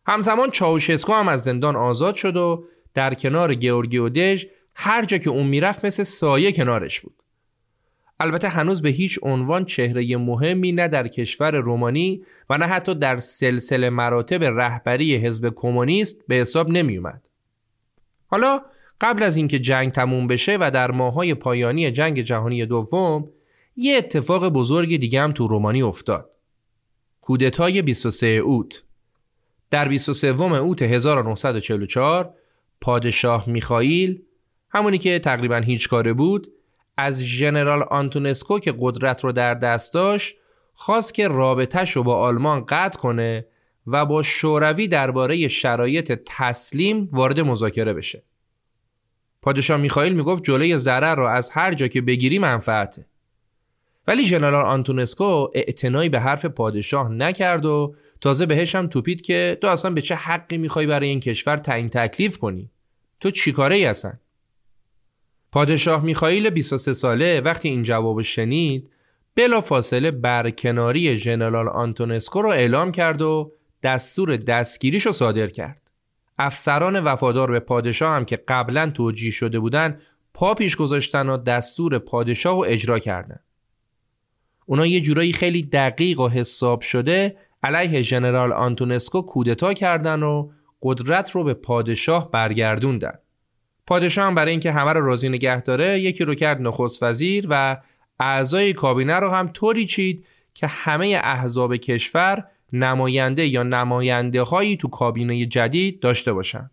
همزمان چاوشسکو هم از زندان آزاد شد و در کنار گیورگیو دژ هر جا که اون می‌رفت مثل سایه کنارش بود. البته هنوز به هیچ عنوان چهره مهمی نه در کشور رومانی و نه حتی در سلسله مراتب رهبری حزب کمونیست به حساب نمی اومد. حالا قبل از اینکه جنگ تموم بشه و در ماهای پایانی جنگ جهانی دوم یه اتفاق بزرگ دیگه هم تو رومانی افتاد. کودتای 23 اوت در 23 اوت 1944 پادشاه میخائیل همونی که تقریبا هیچ کاره بود از ژنرال آنتونسکو که قدرت رو در دست داشت خواست که رابطهش رو با آلمان قطع کنه و با شوروی درباره شرایط تسلیم وارد مذاکره بشه. پادشاه میخائیل می‌گفت جلوی ضرر رو از هر جا که بگیری منفعته. ولی ژنرال آنتونسکو اعتنایی به حرف پادشاه نکرد و تازه بهش هم توپید که تو اصلا به چه حقی می‌خوای برای این کشور تعیین تکلیف کنی؟ تو چیکاره ای هستن؟ پادشاه میخائیل 23 ساله وقتی این جواب شنید بلا فاصله برکناری ژنرال آنتونسکو رو اعلام کرد و دستور دستگیریش رو صادر کرد. افسران وفادار به پادشاه هم که قبلا توجیه شده بودن پا پیش گذاشتن و دستور پادشاه رو اجرا کردن. اونا یه جورایی خیلی دقیق و حساب شده علیه ژنرال آنتونسکو کودتا کردن و قدرت رو به پادشاه برگردوندن. پادشاه هم برای اینکه همه رو راضی نگه داره یکی رو کرد نخست وزیر و اعضای کابینه رو هم طوری چید که همه احزاب کشور نماینده یا نماینده هایی تو کابینه جدید داشته باشن.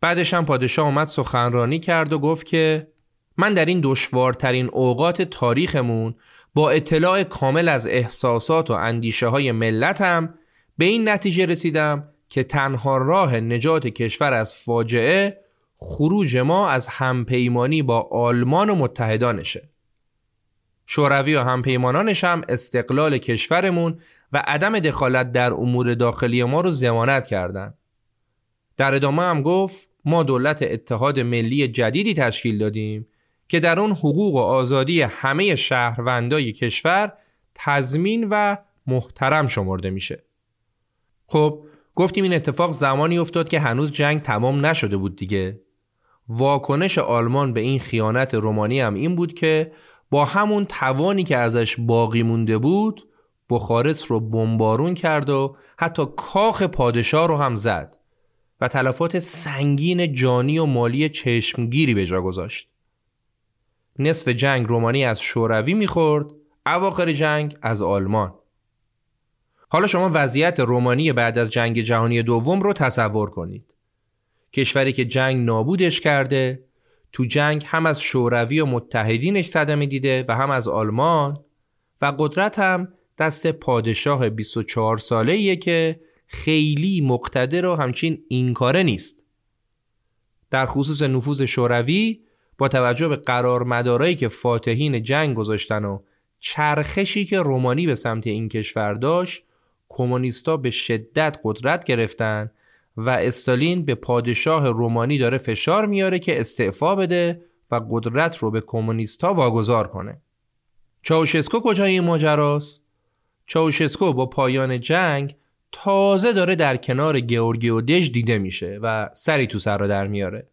بعدش هم پادشاه اومد سخنرانی کرد و گفت که من در این دشوارترین اوقات تاریخمون با اطلاع کامل از احساسات و اندیشه های ملتم به این نتیجه رسیدم که تنها راه نجات کشور از فاجعه خروج ما از همپیمانی با آلمان و متحدانشه. شوروی و همپیمانانش هم استقلال کشورمون و عدم دخالت در امور داخلی ما رو زمانت کردند. در ادامه هم گفت ما دولت اتحاد ملی جدیدی تشکیل دادیم که در اون حقوق و آزادی همه شهروندای کشور تضمین و محترم شمرده میشه. خب گفتیم این اتفاق زمانی افتاد که هنوز جنگ تمام نشده بود دیگه. واکنش آلمان به این خیانت رومانی هم این بود که با همون توانی که ازش باقی مونده بود بخارست رو بمبارون کرد و حتی کاخ پادشاه رو هم زد و تلفات سنگین جانی و مالی چشمگیری به جا گذاشت. نصف جنگ رومانی از شوروی می‌خورد اواخر جنگ از آلمان حالا شما وضعیت رومانی بعد از جنگ جهانی دوم رو تصور کنید کشوری که جنگ نابودش کرده تو جنگ هم از شوروی و متحدینش صدمه دیده و هم از آلمان و قدرت هم دست پادشاه 24 ساله که خیلی مقتدر و همچین این کاره نیست. در خصوص نفوذ شوروی با توجه به قرار مدارایی که فاتحین جنگ گذاشتن و چرخشی که رومانی به سمت این کشور داشت کمونیستا به شدت قدرت گرفتن و استالین به پادشاه رومانی داره فشار میاره که استعفا بده و قدرت رو به کمونیستا واگذار کنه. چاوشسکو کجای این ماجراست؟ چاوشسکو با پایان جنگ تازه داره در کنار گیورگیو دژ دیده میشه و سری تو سرا در میاره.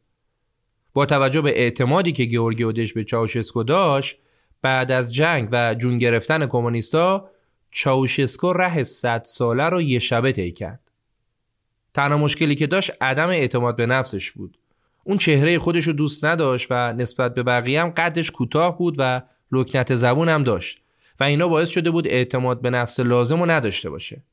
با توجه به اعتمادی که گیورگیو به چاوشسکو داشت بعد از جنگ و جون گرفتن کمونیستا چاوشسکو ره صد ساله رو یه شبه طی کرد. تنها مشکلی که داشت عدم اعتماد به نفسش بود. اون چهره خودش رو دوست نداشت و نسبت به بقیه هم قدش کوتاه بود و لکنت زبون هم داشت و اینا باعث شده بود اعتماد به نفس لازم رو نداشته باشه.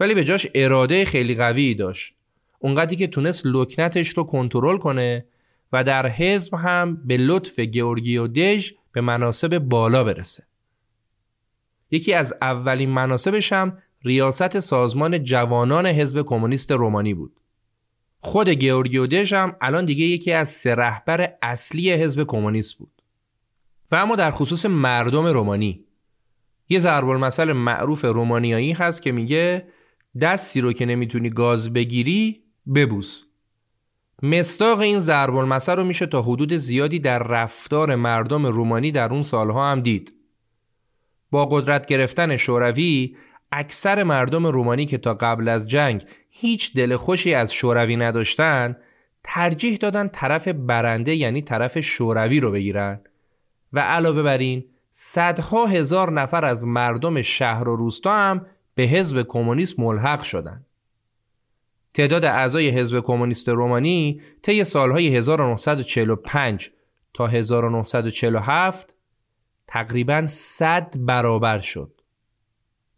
ولی به جاش اراده خیلی قوی داشت. اونقدری که تونست لکنتش رو کنترل کنه و در حزب هم به لطف گیورگیو دژ به مناصب بالا برسه. یکی از اولین مناصبش هم ریاست سازمان جوانان حزب کمونیست رومانی بود. خود گیورگیو دژ هم الان دیگه یکی از سه رهبر اصلی حزب کمونیست بود. و اما در خصوص مردم رومانی یه ضرب المثل معروف رومانیایی هست که میگه دستی رو که نمی‌تونی گاز بگیری ببوس مستاق این ضرب المثل رو میشه تا حدود زیادی در رفتار مردم رومانی در اون سالها هم دید. با قدرت گرفتن شوروی اکثر مردم رومانی که تا قبل از جنگ هیچ دل خوشی از شوروی نداشتن ترجیح دادن طرف برنده یعنی طرف شوروی رو بگیرن و علاوه بر این صدها هزار نفر از مردم شهر و روستا هم به حزب کمونیست ملحق شدند. تعداد اعضای حزب کمونیست رومانی طی سالهای 1945 تا 1947 تقریبا 100 برابر شد.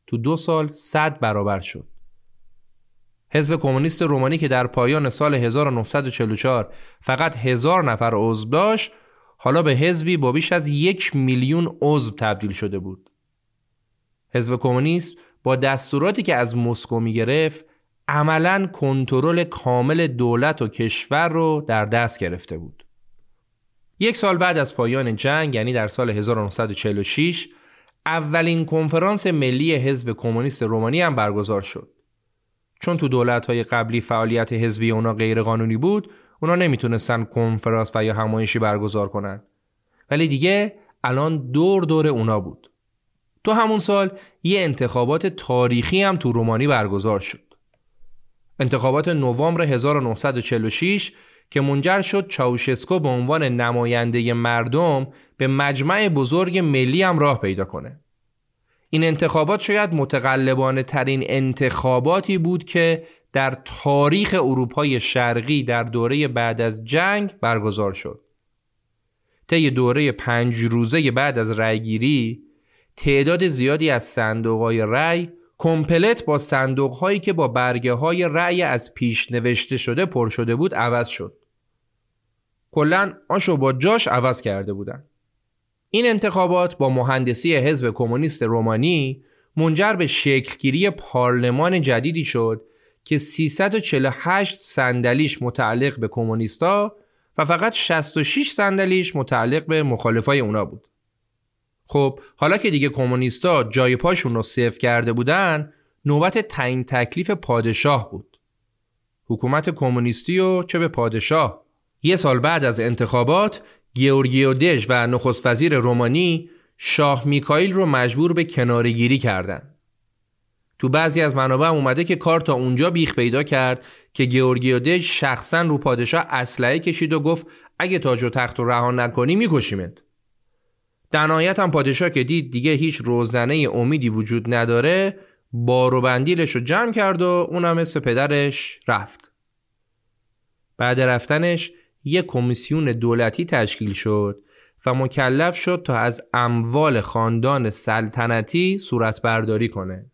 تو دو سال 100 برابر شد. حزب کمونیست رومانی که در پایان سال 1944 فقط هزار نفر عضو داشت حالا به حزبی با بیش از یک میلیون عضو تبدیل شده بود. حزب کمونیست با دستوراتی که از مسکو می گرفت عملا کنترل کامل دولت و کشور رو در دست گرفته بود. یک سال بعد از پایان جنگ یعنی در سال 1946 اولین کنفرانس ملی حزب کمونیست رومانی هم برگزار شد. چون تو دولت‌های قبلی فعالیت حزبی اونا غیرقانونی بود، اونا نمی‌تونستن کنفرانس و یا همایشی برگزار کنن. ولی دیگه الان دور دور اونا بود. تو همون سال یه انتخابات تاریخی هم تو رومانی برگزار شد. انتخابات نوامبر 1946 که منجر شد چاوشسکو به عنوان نماینده مردم به مجمع بزرگ ملی هم راه پیدا کنه. این انتخابات شاید متقلبانه ترین انتخاباتی بود که در تاریخ اروپای شرقی در دوره بعد از جنگ برگزار شد. طی دوره پنج روزه بعد از رأیگیری تعداد زیادی از صندوقهای رأی کمپلت با صندوقهایی که با برگه های رأی از پیش نوشته شده پر شده بود عوض شد. کلا آشو با جاش عوض کرده بودن. این انتخابات با مهندسی حزب کمونیست رومانی منجر به شکلگیری پارلمان جدیدی شد که 348 صندلیش متعلق به کمونیستا و فقط 66 صندلیش متعلق به مخالفای اونا بود. خب حالا که دیگه کمونیستا جای پاشون رو صفر کرده بودن نوبت تعیین تکلیف پادشاه بود. حکومت کمونیستی و چه به پادشاه یه سال بعد از انتخابات گیورگیو دژ و نخست وزیر رومانی شاه میکائیل رو مجبور به کناره‌گیری کردن. تو بعضی از منابع اومده که کار تا اونجا بیخ پیدا کرد که گیورگیو دژ شخصا رو پادشاه اسلحه کشید و گفت اگه تاج و تخت رو رها نکنی میکشیمت. در نهایت هم پادشاه که دید دیگه هیچ روزنه امیدی وجود نداره بار و بندیلش رو جمع کرد و اونم مثل پدرش رفت. بعد رفتنش یک کمیسیون دولتی تشکیل شد و مکلف شد تا از اموال خاندان سلطنتی صورت برداری کنه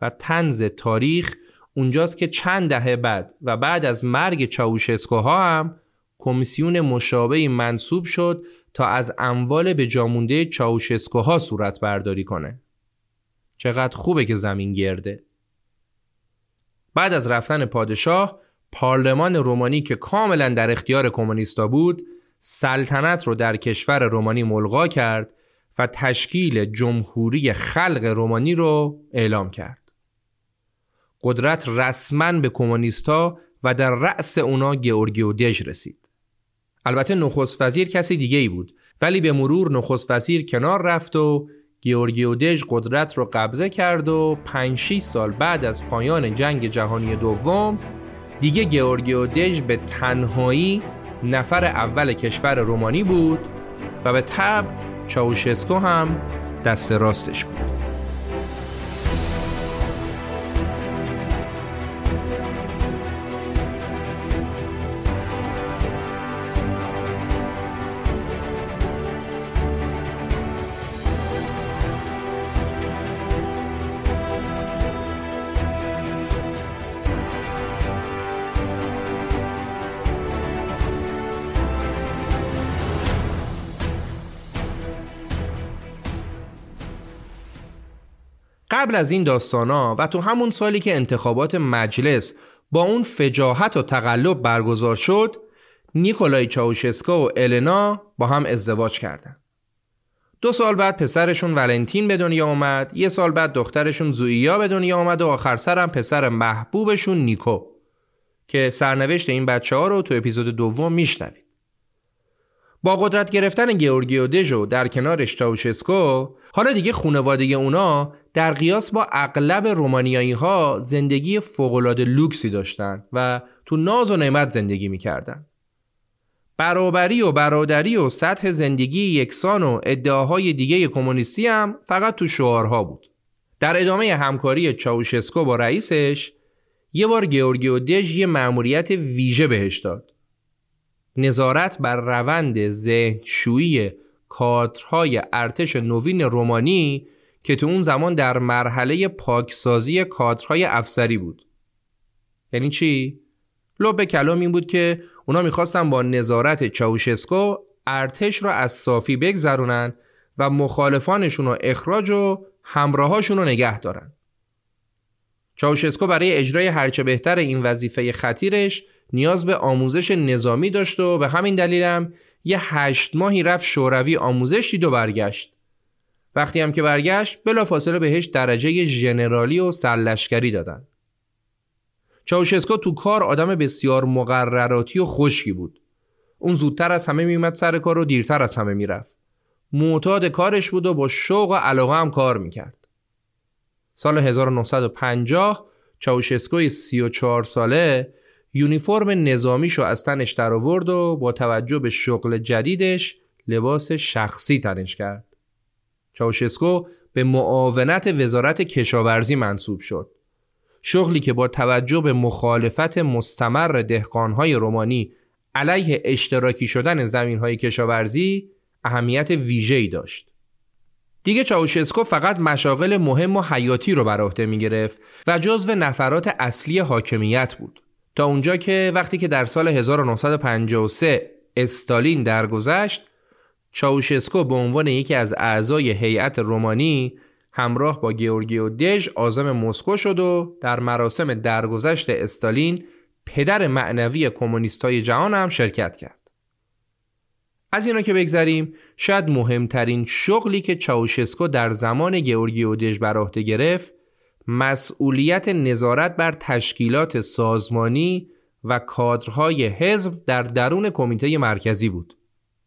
و تنز تاریخ اونجاست که چند دهه بعد و بعد از مرگ چاوشسکوها هم کمیسیون مشابهی منصوب شد تا از اموال به جامونده چاوشسکوها صورت برداری کنه چقدر خوبه که زمین گرده بعد از رفتن پادشاه پارلمان رومانی که کاملا در اختیار کمونیستا بود سلطنت رو در کشور رومانی ملغا کرد و تشکیل جمهوری خلق رومانی رو اعلام کرد. قدرت رسما به کمونیستا و در رأس اونا گئورگیو دژ رسید. البته نخست وزیر کسی دیگه ای بود. ولی به مرور نخست وزیر کنار رفت و گیورگیو دژ قدرت رو قبضه کرد و 5 سال بعد از پایان جنگ جهانی دوم دیگه گئورگیو دژ به تنهایی نفر اول کشور رومانی بود و به تب چاوشسکو هم دست راستش بود. قبل از این داستانا و تو همون سالی که انتخابات مجلس با اون فجاهت و تقلب برگزار شد نیکولای چاوشسکو و النا با هم ازدواج کردن. دو سال بعد پسرشون ولنتین به دنیا اومد یه سال بعد دخترشون زوئیا به دنیا اومد و آخر سرم پسر محبوبشون نیکو که سرنوشت این بچه ها رو تو اپیزود دوم میشنوید. با قدرت گرفتن گیورگیو دژو در کنارش چاوشسکو حالا دیگه خونواده اونا در قیاس با اغلب رومانیایی ها زندگی فوقالعاده لوکسی داشتن و تو ناز و نعمت زندگی می‌کردن. برابری و برادری و سطح زندگی یکسان و ادعاهای دیگه کمونیستی هم فقط تو شعارها بود. در ادامه همکاری چاوشسکو با رئیسش یه بار گیورگیو دژ یه مأموریت ویژه بهش داد. نظارت بر روند ذهنشویی کادرهای ارتش نوین رومانی که تو اون زمان در مرحله پاکسازی کادرهای افسری بود. یعنی چی؟ لب کلام این بود که اونا می‌خواستن با نظارت چاوشسکو ارتش را از صافی بگذرونن و مخالفانشون رو اخراج و همراهاشون رو نگه دارن. چاوشسکو برای اجرای هرچه بهتر این وظیفه خطیرش نیاز به آموزش نظامی داشت و به همین دلیلم یه هشت ماهی رفت شوروی آموزش دید و برگشت. وقتی هم که برگشت بلافاصله بهش درجه ژنرالی و سرلشکری دادن. چاوشسکو تو کار آدم بسیار مقرراتی و خشکی بود. اون زودتر از همه میومد سر کار و دیرتر از همه می‌رفت. معتاد کارش بود و با شوق و علاقه هم کار می‌کرد. سال 1950 چاوشسکوی 34 ساله یونیفرم نظامیشو از تنش در آورد و با توجه به شغل جدیدش لباس شخصی تنش کرد. چاوشسکو به معاونت وزارت کشاورزی منصوب شد. شغلی که با توجه به مخالفت مستمر دهقانهای رومانی علیه اشتراکی شدن زمینهای کشاورزی اهمیت ویژه‌ای داشت. دیگه چاوشسکو فقط مشاغل مهم و حیاتی رو بر عهده و جزو نفرات اصلی حاکمیت بود تا اونجا که وقتی که در سال 1953 استالین درگذشت چاوشسکو به عنوان یکی از اعضای هیئت رومانی همراه با گیورگیو دژ عازم مسکو شد و در مراسم درگذشت استالین پدر معنوی کمونیستای جهان هم شرکت کرد. از اینا که بگذریم شاید مهمترین شغلی که چاوشسکو در زمان گیورگیو دژ بر عهده گرفت مسئولیت نظارت بر تشکیلات سازمانی و کادرهای حزب در درون کمیته مرکزی بود.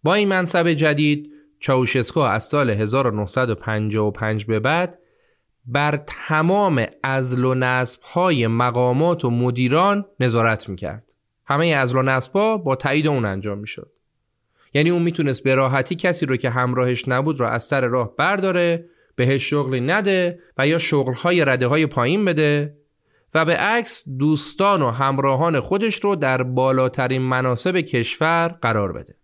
با این منصب جدید چاوشسکو از سال 1955 به بعد بر تمام ازل و نصب های مقامات و مدیران نظارت می‌کرد. همه ازل و نصب ها با تایید اون انجام می‌شد. یعنی اون می‌تونست به راحتی کسی رو که همراهش نبود را از سر راه برداره بهش شغلی نده و یا شغلهای رده های پایین بده و به عکس دوستان و همراهان خودش رو در بالاترین مناسب کشور قرار بده.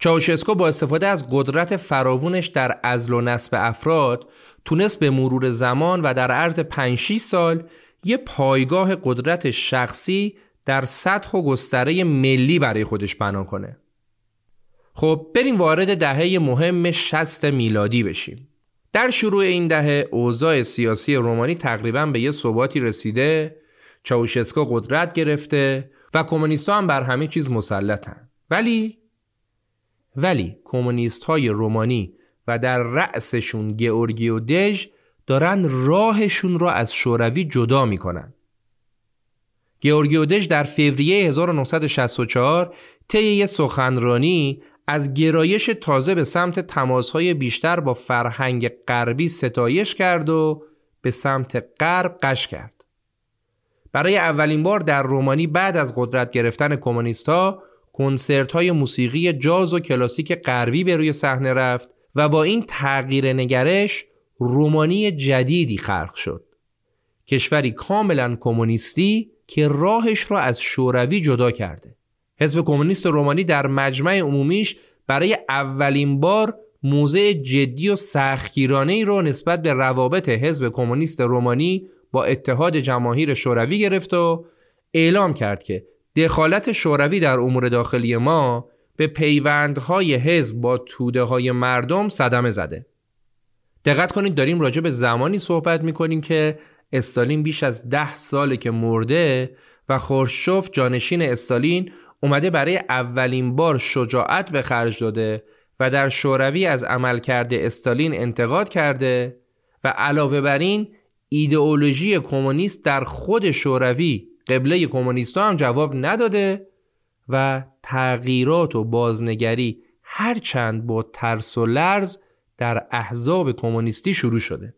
چاوشسکو با استفاده از قدرت فراوونش در ازل و نصب افراد تونست به مرور زمان و در عرض 5 سال یه پایگاه قدرت شخصی در سطح و گستره ملی برای خودش بنا کنه. خب بریم وارد دهه مهم 60 میلادی بشیم. در شروع این دهه اوضاع سیاسی رومانی تقریبا به یه ثباتی رسیده چاوشسکو قدرت گرفته و کمونیست‌ها هم بر همه چیز مسلطن ولی ولی کمونیست های رومانی و در رأسشون گئورگیو دژ دارن راهشون را از شوروی جدا می‌کنن. گئورگیو دژ در فوریه 1964 طی یه سخنرانی از گرایش تازه به سمت تماسهای بیشتر با فرهنگ غربی ستایش کرد و به سمت غرب قش کرد. برای اولین بار در رومانی بعد از قدرت گرفتن کمونیستها کنسرت های موسیقی جاز و کلاسیک غربی به روی صحنه رفت و با این تغییر نگرش رومانی جدیدی خلق شد. کشوری کاملا کمونیستی که راهش را از شوروی جدا کرده. حزب کمونیست رومانی در مجمع عمومیش برای اولین بار موضع جدی و سختگیرانه ای را نسبت به روابط حزب کمونیست رومانی با اتحاد جماهیر شوروی گرفت و اعلام کرد که دخالت شوروی در امور داخلی ما به پیوندهای حزب با توده های مردم صدمه زده. دقت کنید داریم راجع به زمانی صحبت می‌کنیم که استالین بیش از ده ساله که مرده و خورشوف جانشین استالین اومده برای اولین بار شجاعت به خرج داده و در شوروی از عملکرد استالین انتقاد کرده و علاوه بر این ایدئولوژی کمونیست در خود شوروی قبله کمونیستا هم جواب نداده و تغییرات و بازنگری هرچند با ترس و لرز در احزاب کمونیستی شروع شده.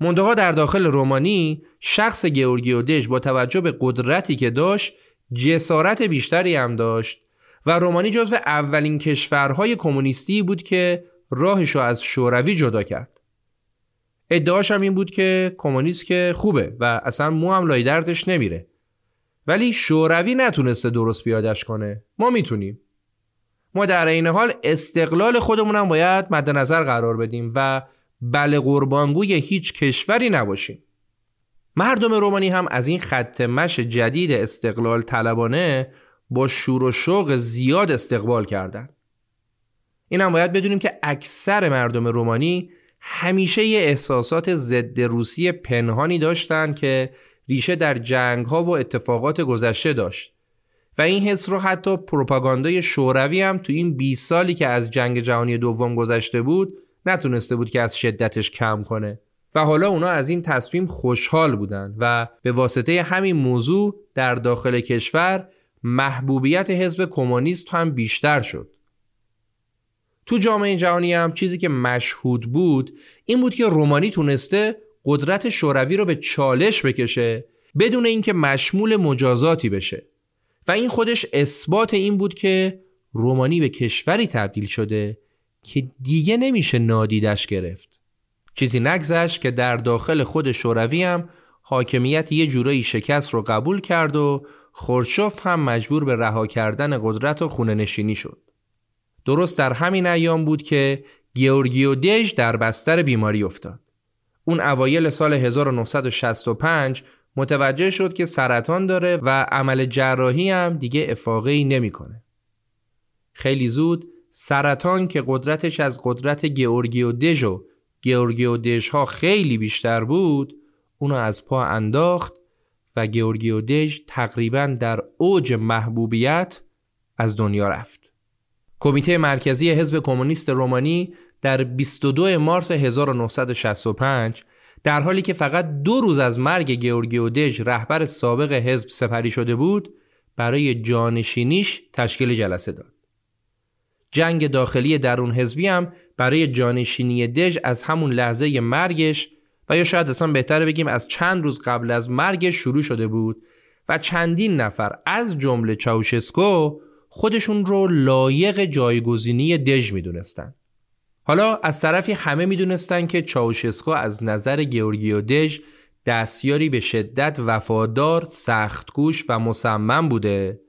منتها در داخل رومانی شخص گیورگیو با توجه به قدرتی که داشت جسارت بیشتری هم داشت و رومانی جزو اولین کشورهای کمونیستی بود که راهش از شوروی جدا کرد. ادعاش هم این بود که کمونیست که خوبه و اصلا مو هم لای درزش نمیره. ولی شوروی نتونسته درست بیادش کنه. ما می‌تونیم. ما در این حال استقلال خودمون هم باید مد نظر قرار بدیم و بله قربانگوی هیچ کشوری نباشیم. مردم رومانی هم از این خط مش جدید استقلال طلبانه با شور و شوق زیاد استقبال کردند. این هم باید بدونیم که اکثر مردم رومانی همیشه یه احساسات ضد روسی پنهانی داشتن که ریشه در جنگ ها و اتفاقات گذشته داشت. و این حس رو حتی پروپاگاندای شوروی هم تو این 20 سالی که از جنگ جهانی دوم گذشته بود نتونسته بود که از شدتش کم کنه. و حالا اونا از این تصمیم خوشحال بودن و به واسطه همین موضوع در داخل کشور محبوبیت حزب کمونیست هم بیشتر شد. تو جامعه جهانی هم چیزی که مشهود بود این بود که رومانی تونسته قدرت شوروی رو به چالش بکشه بدون اینکه مشمول مجازاتی بشه. و این خودش اثبات این بود که رومانی به کشوری تبدیل شده که دیگه نمیشه نادیدش گرفت. چیزی نگذشت که در داخل خود شوروی هم حاکمیت یه جورایی شکست رو قبول کرد و خروشچف هم مجبور به رها کردن قدرت و خونه نشینی شد. درست در همین ایام بود که گیورگیو دژ در بستر بیماری افتاد اون اوایل سال 1965 متوجه شد که سرطان داره و عمل جراحی هم دیگه افاقه نمی‌کنه. خیلی زود سرطان که قدرتش از قدرت گیورگیو دژ و گیورگیو دژ ها خیلی بیشتر بود اونو از پا انداخت و گیورگیو دژ تقریبا در اوج محبوبیت از دنیا رفت. کمیته مرکزی حزب کمونیست رومانی در 22 مارس 1965 در حالی که فقط دو روز از مرگ گیورگیو دژ رهبر سابق حزب سپری شده بود برای جانشینیش تشکیل جلسه داد. جنگ داخلی درون حزبی هم برای جانشینی دژ از همون لحظه مرگش و یا شاید اصلا بهتره بگیم از چند روز قبل از مرگش شروع شده بود و چندین نفر از جمله چاوشسکو خودشون رو لایق جایگزینی دژ می‌دونستن. حالا از طرفی همه می‌دونستن که چاوشسکو از نظر گیورگیو دژ دستیاری به شدت وفادار، سختگوش و مصمم بوده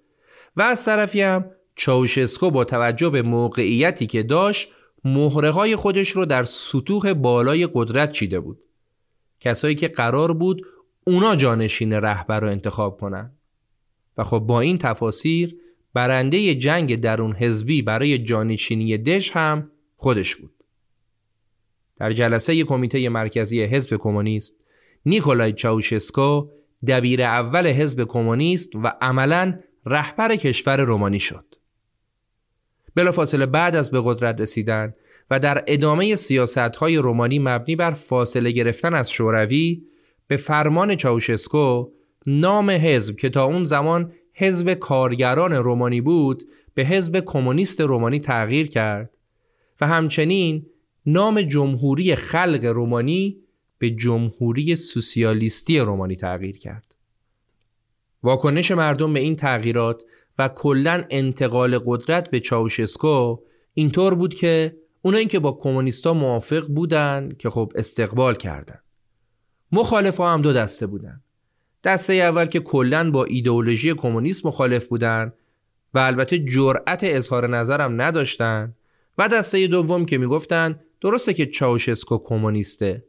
و از طرفی هم چاوشسکو با توجه به موقعیتی که داشت مهره های خودش رو در سطوح بالای قدرت چیده بود کسایی که قرار بود اونا جانشین رهبر رو انتخاب کنن و خب با این تفاسیر برنده جنگ درون حزبی برای جانشینی دژ هم خودش بود. در جلسه کمیته مرکزی حزب کمونیست نیکولای چاوشسکو دبیر اول حزب کمونیست و عملا رهبر کشور رومانی شد. بلافاصله بعد از به قدرت رسیدن و در ادامه سیاست های رومانی مبنی بر فاصله گرفتن از شوروی به فرمان چاوشسکو نام حزب که تا اون زمان حزب کارگران رومانی بود به حزب کمونیست رومانی تغییر کرد و همچنین نام جمهوری خلق رومانی به جمهوری سوسیالیستی رومانی تغییر کرد. واکنش مردم به این تغییرات و کلا انتقال قدرت به چاوشسکو اینطور بود که اونایی که با کمونیستا موافق بودن که خب استقبال کردن. مخالف هم دو دسته بودن. دسته اول که کلا با ایدئولوژی کمونیسم مخالف بودن و البته جرأت اظهار نظرم نداشتن. و دسته دوم که می‌گفتن درسته که چاوشسکو کمونیسته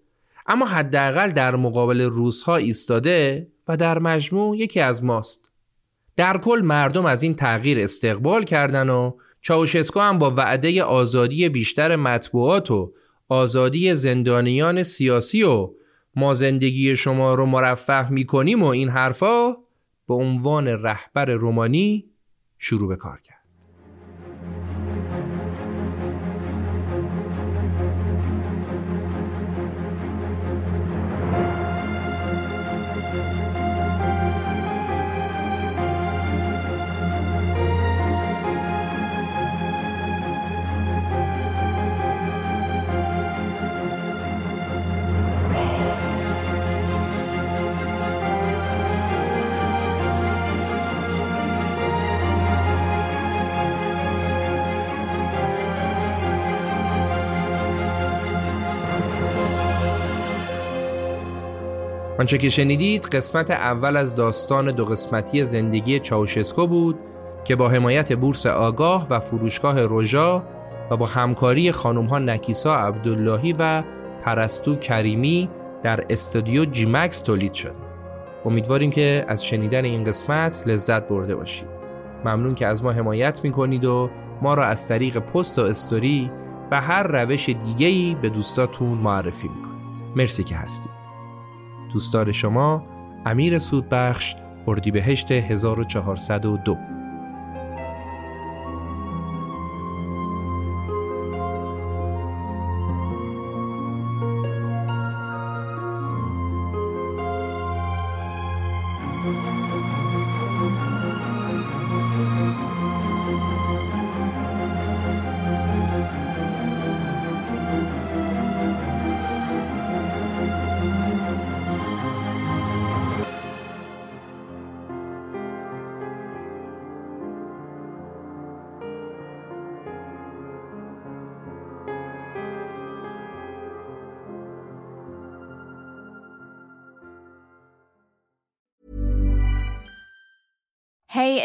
اما حداقل در مقابل روسها ایستاده و در مجموع یکی از ماست. در کل مردم از این تغییر استقبال کردن و چاوشسکو هم با وعده آزادی بیشتر مطبوعات و آزادی زندانیان سیاسی و ما زندگی شما رو مرفه می‌کنیم و این حرفا به عنوان رهبر رومانی شروع به کار کرد. آنچه که شنیدید قسمت اول از داستان دو قسمتی زندگی چاوشسکو بود که با حمایت بورس آگاه و فروشگاه روژا و با همکاری خانم ها نکیسا عبداللهی و پرستو کریمی در استودیو جیمکس تولید شد. امیدواریم که از شنیدن این قسمت لذت برده باشید. ممنون که از ما حمایت می‌کنید و ما را از طریق پست و استوری و هر روش دیگه‌ای به دوستاتون معرفی می‌کنید. مرسی که هستید. دوستدار شما امیر سودبخش اردیبهشت 1402